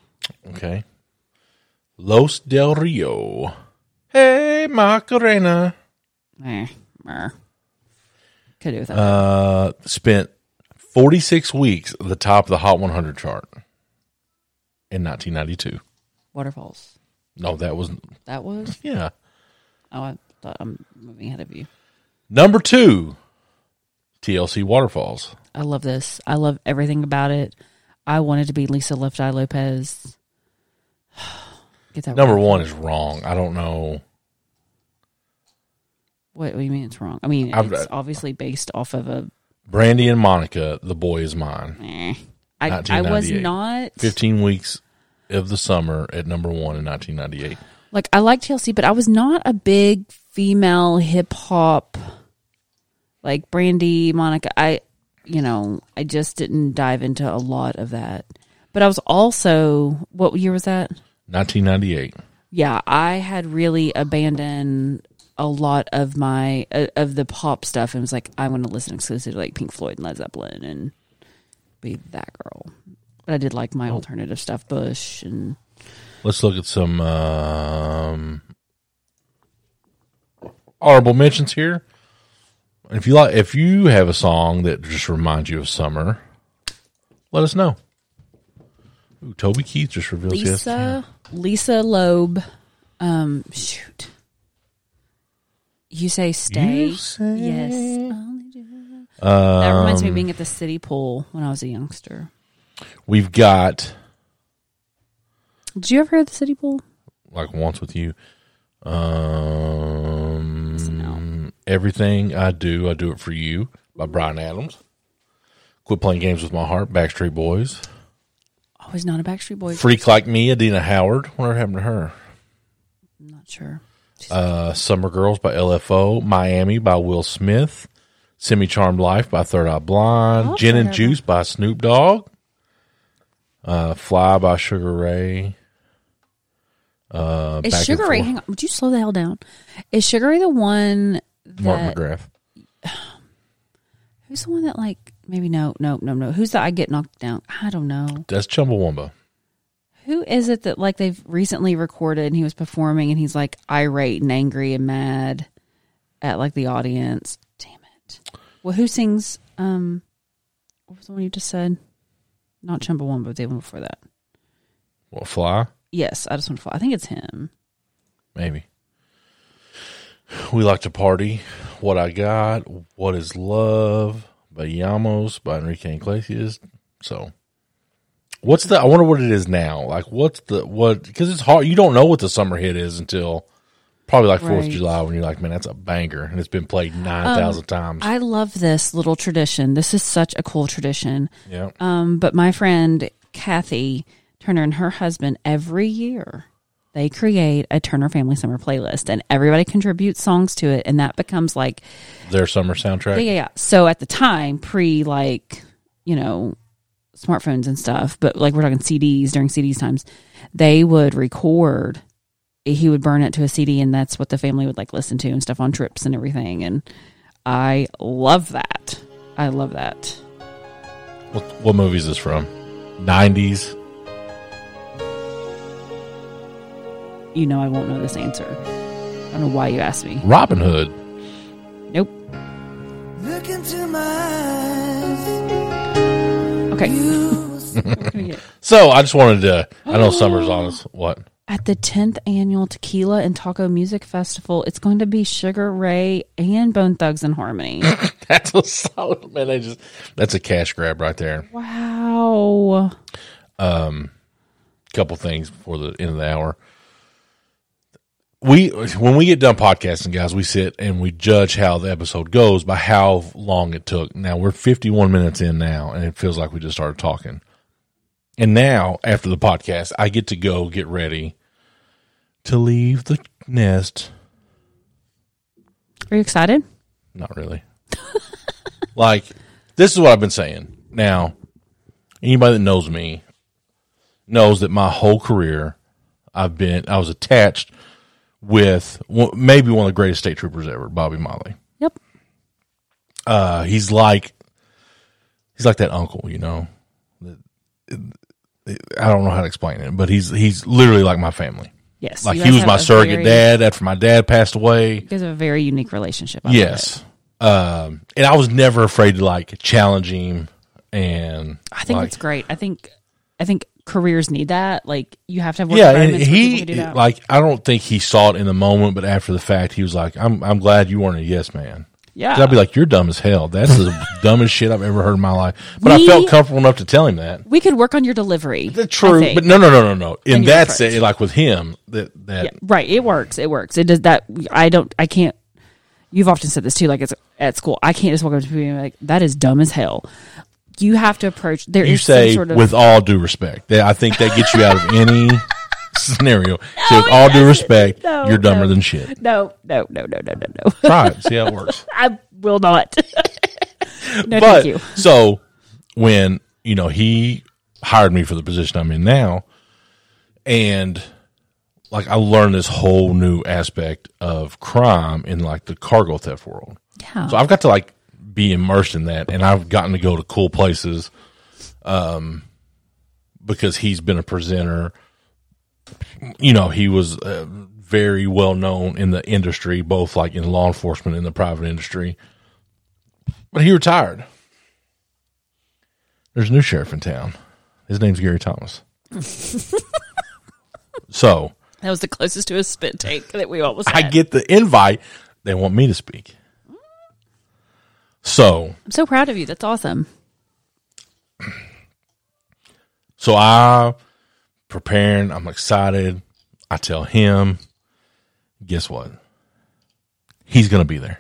Okay. Los Del Rio. Hey, Macarena. Eh, mer. Could do with that. Uh, spent 46 weeks at the top of the Hot 100 chart in 1992. Waterfalls. No, that wasn't. That was. yeah. Oh, I thought I'm moving ahead of you. Number two, TLC Waterfalls. I love this. I love everything about it. I wanted to be Lisa Left Eye Lopes. Get that Number right. one is wrong. I don't know. What, what do you mean it's wrong? I mean, I've- it's obviously based off of a. Brandy and Monica, The Boy Is Mine. Eh. I, I was 1998. not 15 weeks of the summer at number one in 1998. like I like TLC, but I was not a big female hip hop like Brandy, Monica. I you know, I just didn't dive into a lot of that. But I was also what year was that? 1998. Yeah, I had really abandoned a lot of my uh, of the pop stuff and was like I want to listen exclusively to like Pink Floyd and Led Zeppelin and be that girl. But I did like my alternative stuff, Bush and Let's look at some um, honorable mentions here. If you like, if you have a song that just reminds you of summer, let us know. Ooh, Toby Keith just revealed. Lisa Lisa Loeb. Um, shoot. You say stay. You say- yes. that Um, reminds me of being at the city pool when I was a youngster. We've got Did you ever hear the city pool? like once with you. Um, everything I do, I do it for you by Bryan Adams. Quit playing games with my heart. Backstreet Boys. I was not a Backstreet Boys. Freak like me, Adina Howard. Whatever happened to her? I'm not sure. Uh, Summer Girls by LFO. Miami by Will Smith. Semi Charmed Life by Third Eye Blind. Gin and Juice by Snoop Dogg. Uh, Fly by Sugar Ray. Uh, Is Sugar Ray? Hang on. Would you slow the hell down? Is Sugar Ray the one Mark that? McGrath. Who's the one that like? Maybe no, no, no, no. Who's the I get knocked down? I don't know. That's Chumbawamba. Who is it that like they've recently recorded and he was performing and he's like irate and angry and mad at like the audience? Damn it. Well, who sings? Um, what was the one you just said? Not Chumbawamba, but the one before that. What, Fly? Yes, I just want to. Fall. I think it's him. Maybe. We like to party. What I got. What is love Bailamos by Enrique Iglesias. So, what's the? I wonder what it is now. Like, what's the what? Because it's hard. You don't know what the summer hit is until probably like Fourth of July when you're like, man, that's a banger, and it's been played nine thousand times. I love this little tradition. This is such a cool tradition. yeah. Um, but my friend Kathy Turner and her husband every year they create a Turner Family Summer playlist, and everybody contributes songs to it, and that becomes like Their summer soundtrack. yeah, yeah, yeah. So at the time, pre like you know smartphones and stuff, but like we're talking CDs during CDs times, they would record. He would burn it to a CD, and that's what the family would like listen to and stuff on trips and everything. And I love that. I love that. What, what movie is this from? Nineties. You know, I won't know this answer. I don't know why you asked me. Robin Hood. Nope. Look into my eyes. Okay. So I just wanted to. I know summer's on us. What? At the 10th annual Tequila and Taco Music Festival, it's going to be Sugar Ray and Bone Thugs-n-Harmony. That's a solid man. They just that's a cash grab right there. wow. Um, couple things before the end of the hour. We when we get done podcasting, guys, we sit and we judge how the episode goes by how long it took. Now we're 51 minutes in now, and it feels like we just started talking. And now, after the podcast, I get to go get ready to leave the nest. Are you excited? Not really. like this is what I've been saying. Now, anybody that knows me knows that my whole career I've been I was attached with maybe one of the greatest state troopers ever, Bobby Molly. Yep. Uh, he's like he's like that uncle, you know. I don't know how to explain it, but he's he's literally like my family. Yes. Like he was my surrogate very- dad after my dad passed away. You guys have a very unique relationship. I Yes. Um, and I was never afraid to like challenge him and. I think like, it's great. I think, I think careers need that. Like you have to have work yeah, and environments where people he can do that. like I don't think he saw it in the moment, but after the fact, he was like, "I'm I'm glad you weren't a yes man." Yeah, I'd be like, "You're dumb as hell. That's the dumbest shit I've ever heard in my life." But I felt comfortable enough to tell him that. We could work on your delivery. That's I true, but no, no, no, no, no. In that say, like with him, that that Yeah, right. It works. It works. It does that. I don't. I can't. You've often said this too. Like it's at school. I can't just walk up to people and be like, "That is dumb as hell." You have to approach. There is you some say sort of with all due respect. That I think that gets you out of any scenario. so with all due respect, No, you're dumber no. than shit. no, no, no, no, no, no, no. Try it. See how it works. I will not. no, but thank you. so when you know he hired me for the position I'm in now, and like I learned this whole new aspect of crime in like the cargo theft world. Yeah. So I've got to like be immersed in that, and I've gotten to go to cool places, um, because he's been a presenter. You know, he was uh, very well known in the industry, both like in law enforcement and the private industry. But he retired. There's a new sheriff in town. His name's Gary Thomas. so That was the closest to a spit take that we almost. I get the invite. They want me to speak. So I'm so proud of you. That's awesome. So I preparing, I'm excited. I tell him, guess what? He's going to be there.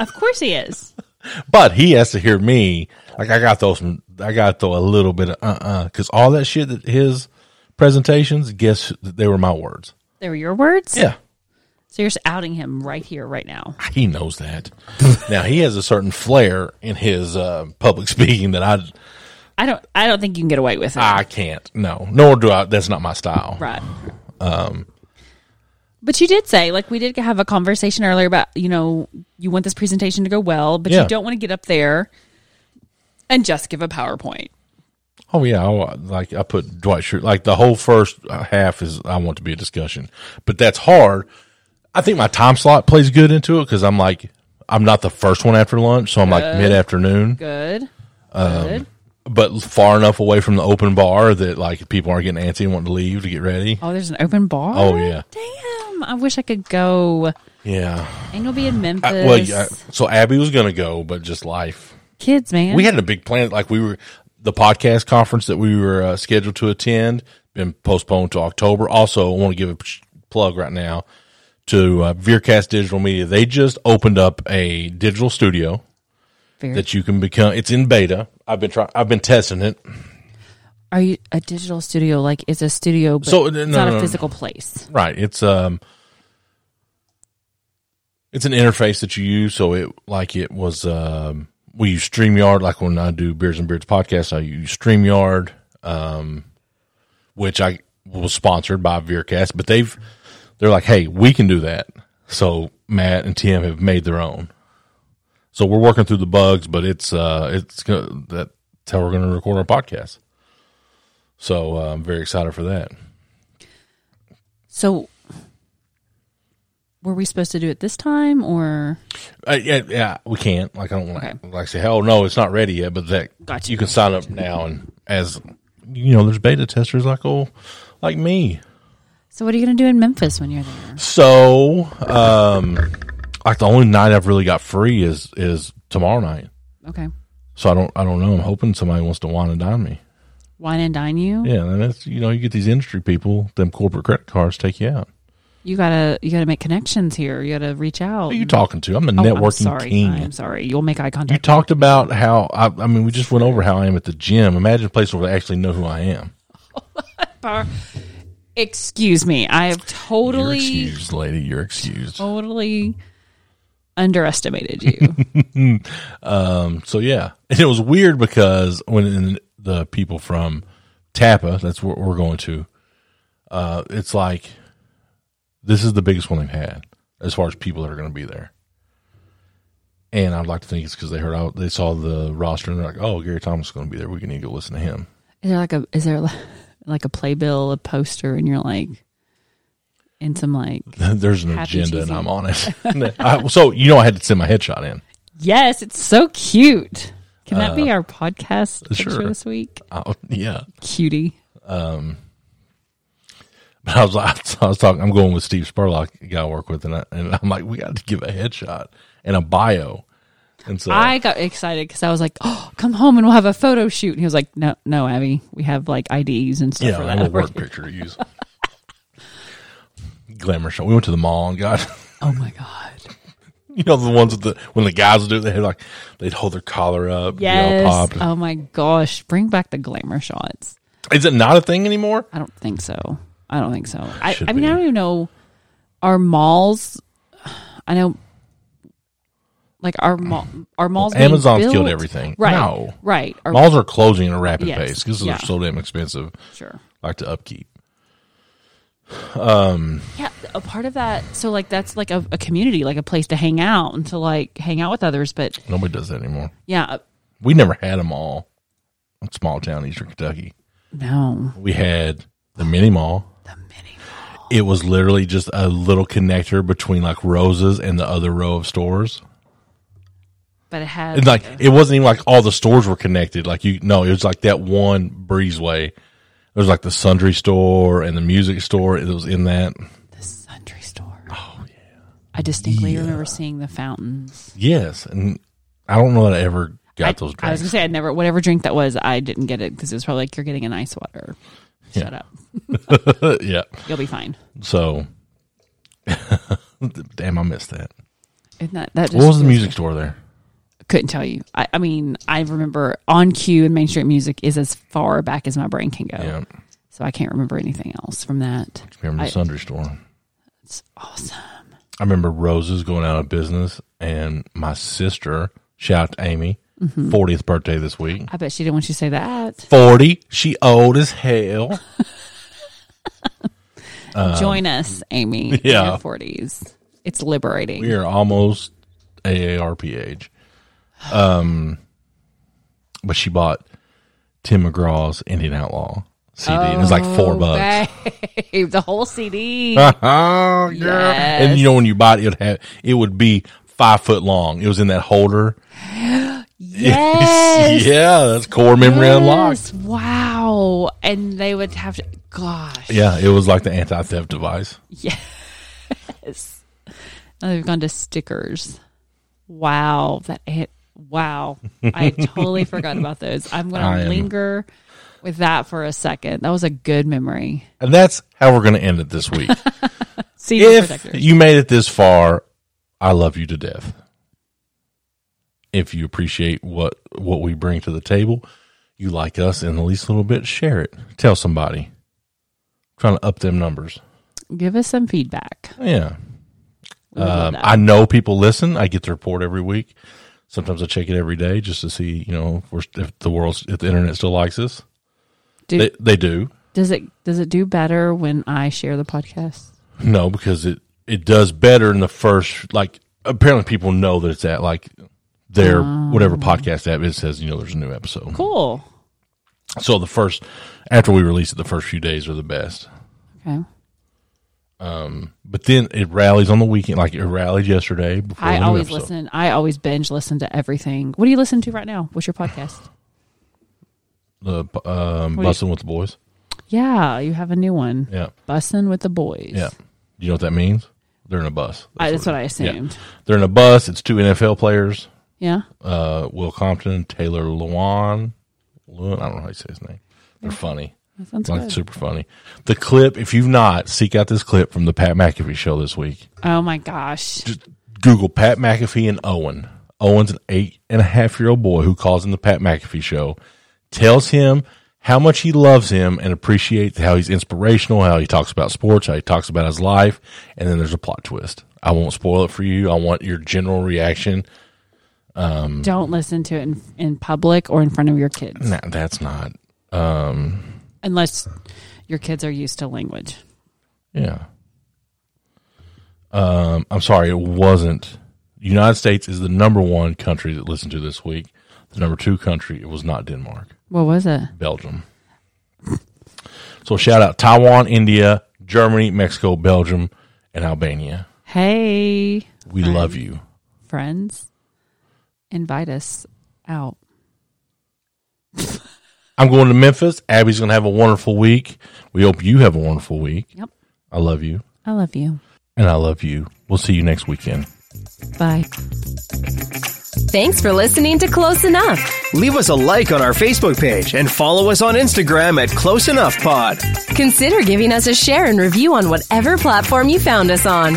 Of course he is. But he has to hear me. Like I got to throw some I got to throw a little bit of uh-uh cuz all that shit that his presentations, guess they were my words. They were your words. Yeah. So you're just outing him right here, right now. He knows that. now he has a certain flair in his uh, public speaking that I I don't. I don't think you can get away with it. I can't. No. Nor do I that's not my style. Right. Um But you did say, like, we did have a conversation earlier about, you know, you want this presentation to go well, but Yeah. you don't want to get up there and just give a PowerPoint. Oh yeah, I, like I put Dwight Schrute. Like the whole first half is I want to be a discussion, but that's hard. I think my time slot plays good into it because I'm like I'm not the first one after lunch, so I'm like Good. mid afternoon, Good. Um, Good. but far enough away from the open bar that like people aren't getting antsy and wanting to leave to get ready. Oh, there's an open bar? Oh yeah, Damn. I wish I could go. yeah. And you'll be in Memphis. I- well, yeah. So Abby was gonna go, but just life. Kids, man. We had a big plan. Like we were the podcast conference that we were uh, scheduled to attend been postponed to October. Also, I want to give a sh- plug right now to uh, Veercast Digital Media. They just opened up a digital studio that you can become. It's in beta. I've been trying. I've been testing it. Are you a digital studio? Like, it's a studio, but So, it's no, not no, a physical place. Right. It's um. It's an interface that you use, so it like it was. Um, we use Streamyard, like when I do Beers and Beards podcast, I use Streamyard, um, which I was sponsored by Veercast, but they've they're like, hey, we can do that. So Matt and Tim have made their own. So we're working through the bugs, but it's uh, it's gonna, that's how we're going to record our podcast. So uh, I'm very excited for that. So, were we supposed to do it this time or? Uh, yeah, yeah, we can't. Like I don't want to like say, hell no, it's not ready yet. But that Gotcha. you can sign up now, and as you know, there's beta testers like oh, like me. So, what are you going to do in Memphis when you're there? So, um, like the only night I've really got free is is tomorrow night. Okay. So I don't I don't know. I'm hoping somebody wants to wine and dine me. Wine and dine you? Yeah, and that's you know you get these industry people, them corporate credit cards take you out. You gotta you gotta make connections here. You gotta reach out. Who are you talking to? I'm the Oh, I'm networking sorry. king. I'm sorry. You'll make eye contact. You talked about how I, I mean we just went over how I am at the gym. Imagine a place where they actually know who I am. Excuse me. I have totally, You're excused, lady. You're excused. totally underestimated you. Um, so yeah, and it was weird because when the people from TAPA, that's what we're going to, uh, it's like this is the biggest one they've had as far as people that are going to be there. And I'd like to think it's because they heard out, they saw the roster and they're like, "Oh, Gary Thomas is going to be there. We can need to go listen to him." is there like a is there like a playbill, a poster, and you're like in some like There's an agenda, and. I'm on it. I, so you know, I had to send my headshot in. yes, it's so cute. Can that be Uh, our podcast picture sure. this week? Oh, yeah. Cutie. Um, but I was, I was talking. I'm going with Steve Spurlock, guy I work with, and, I, and I'm like, we got to give a headshot. and a bio. And so I got excited because I was like, "Oh, come home and we'll have a photo shoot." And he was like, "No, no, Abby, we have like IDs and stuff yeah, for I have a that." work picture to use. Glamour shot. We went to the mall and got oh my god! you know the ones with the when the guys would do it, they had like they'd hold their collar up, you know, Yes. popped. Oh my gosh! Bring back the glamour shots. Is it not a thing anymore? I don't think so. I don't think so. I, I mean, I don't even know. Our malls. I know. Like our mall, our malls. being Amazon's built- killed everything. Right. No. Right. Our- Malls are closing at a rapid Yes, pace because yeah. they're so damn expensive. Sure. Like to upkeep. Um. Yeah, a part of that. So like that's like a, a community, like a place to hang out and to like hang out with others. But Nobody does that anymore. yeah, We never had a mall in small town Eastern Kentucky. no, We had the mini mall. The mini mall. It was literally just a little connector between like Roses and the other row of stores. But it had And like it wasn't even like all the stores were connected. Like you no, it was like that one breezeway. There was like the sundry store and the music store. It was in that. the sundry store. Oh yeah, I distinctly remember seeing the fountains. Yes, and I don't know that I ever got I, those I was gonna say I never whatever drink that was. I didn't get it because it was probably like you're getting an ice water. Shut up, yeah. you'll be fine. So, damn, I missed that. Isn't that, that just What was the music store there? Couldn't tell you. I, I mean, I remember on cue and Main Street Music is as far back as my brain can go. Yeah, So I can't remember anything else from that. remember the I- sundry store. It's awesome. I remember Roses going out of business, and my sister, shout out to Amy, Mm-hmm. 40th birthday this week. I bet she didn't want you to say that. 40. She old as hell. Join us, Amy. Um, yeah. In your forties. It's liberating. We are almost AARP age. Um, but she bought Tim McGraw's Indian Outlaw CD. and it was like four bucks. Babe, the whole CD. oh, girl. And you know when you bought it, it would have it would be five foot long. It was in that holder. yes. yeah, that's core memory Yes. unlocked. Wow. And they would have to gosh. Yeah, it was like the anti theft device. Yes. Now they've gone to stickers. Wow. That it wow. I totally forgot about those. I'm gonna linger with that for a second. That was a good memory. And that's how we're going to end it this week. If protectors. you made it this far, I love you to death. If you appreciate what what we bring to the table, you like us in the least little bit, share it. Tell somebody. trying to up them numbers. Give us some feedback. Yeah. We would love Um. I know people listen. I get the report every week. Sometimes I check it every day just to see, you know, if, we're, if the world's if the internet still likes us. Do- They they do. Does it does it do better when I share the podcast? No, because it it does better in the first like apparently people know that it's at like their oh. whatever podcast app it says you know there's a new episode. Cool. So the first after we release it, the first few days are the best. Okay. But then it rallies on the weekend, like it rallied yesterday. Before I always episode. listen. I always binge listen to everything. What do you listen to right now? What's your podcast? The um, What Bussin' with the boys. Yeah, you have a new one. Yeah, Bussin' with the boys. yeah. You know what that means? They're in a bus. I, that's what I assumed. Yeah. They're in a bus. It's two NFL players. Yeah. Uh, Will Compton, Taylor Lewan. I don't know how you say his name. They're funny. That sounds like good. super funny. The clip, if you've not, seek out this clip from the Pat McAfee show this week. Oh my gosh. Google Pat McAfee and Owen. Owen's an eight and a half year old boy who calls in the Pat McAfee show, tells him how much he loves him and appreciates how he's inspirational, how he talks about sports, how he talks about his life, and then there's a plot twist. I won't spoil it for you. I want your general reaction. Don't listen to it in, in public or in front of your kids, Nah, that's not. Um, unless your kids are used to language. Yeah. Um, I'm sorry, it wasn't. The United States is the number one country that listened to this week. The number two country, it was not Denmark, What was it? Belgium. So shout out Taiwan, India, Germany, Mexico, Belgium, and Albania. Hey, We Friend. love you. friends, invite us out. I'm going to Memphis. Abby's going to have a wonderful week. We hope you have a wonderful week. Yep. I love you, I love you. and I love you. We'll see you next weekend. Bye. Thanks for listening to Close Enough. Leave us a like on our Facebook page and follow us on Instagram at Close Enough Pod. Consider giving us a share and review on whatever platform you found us on.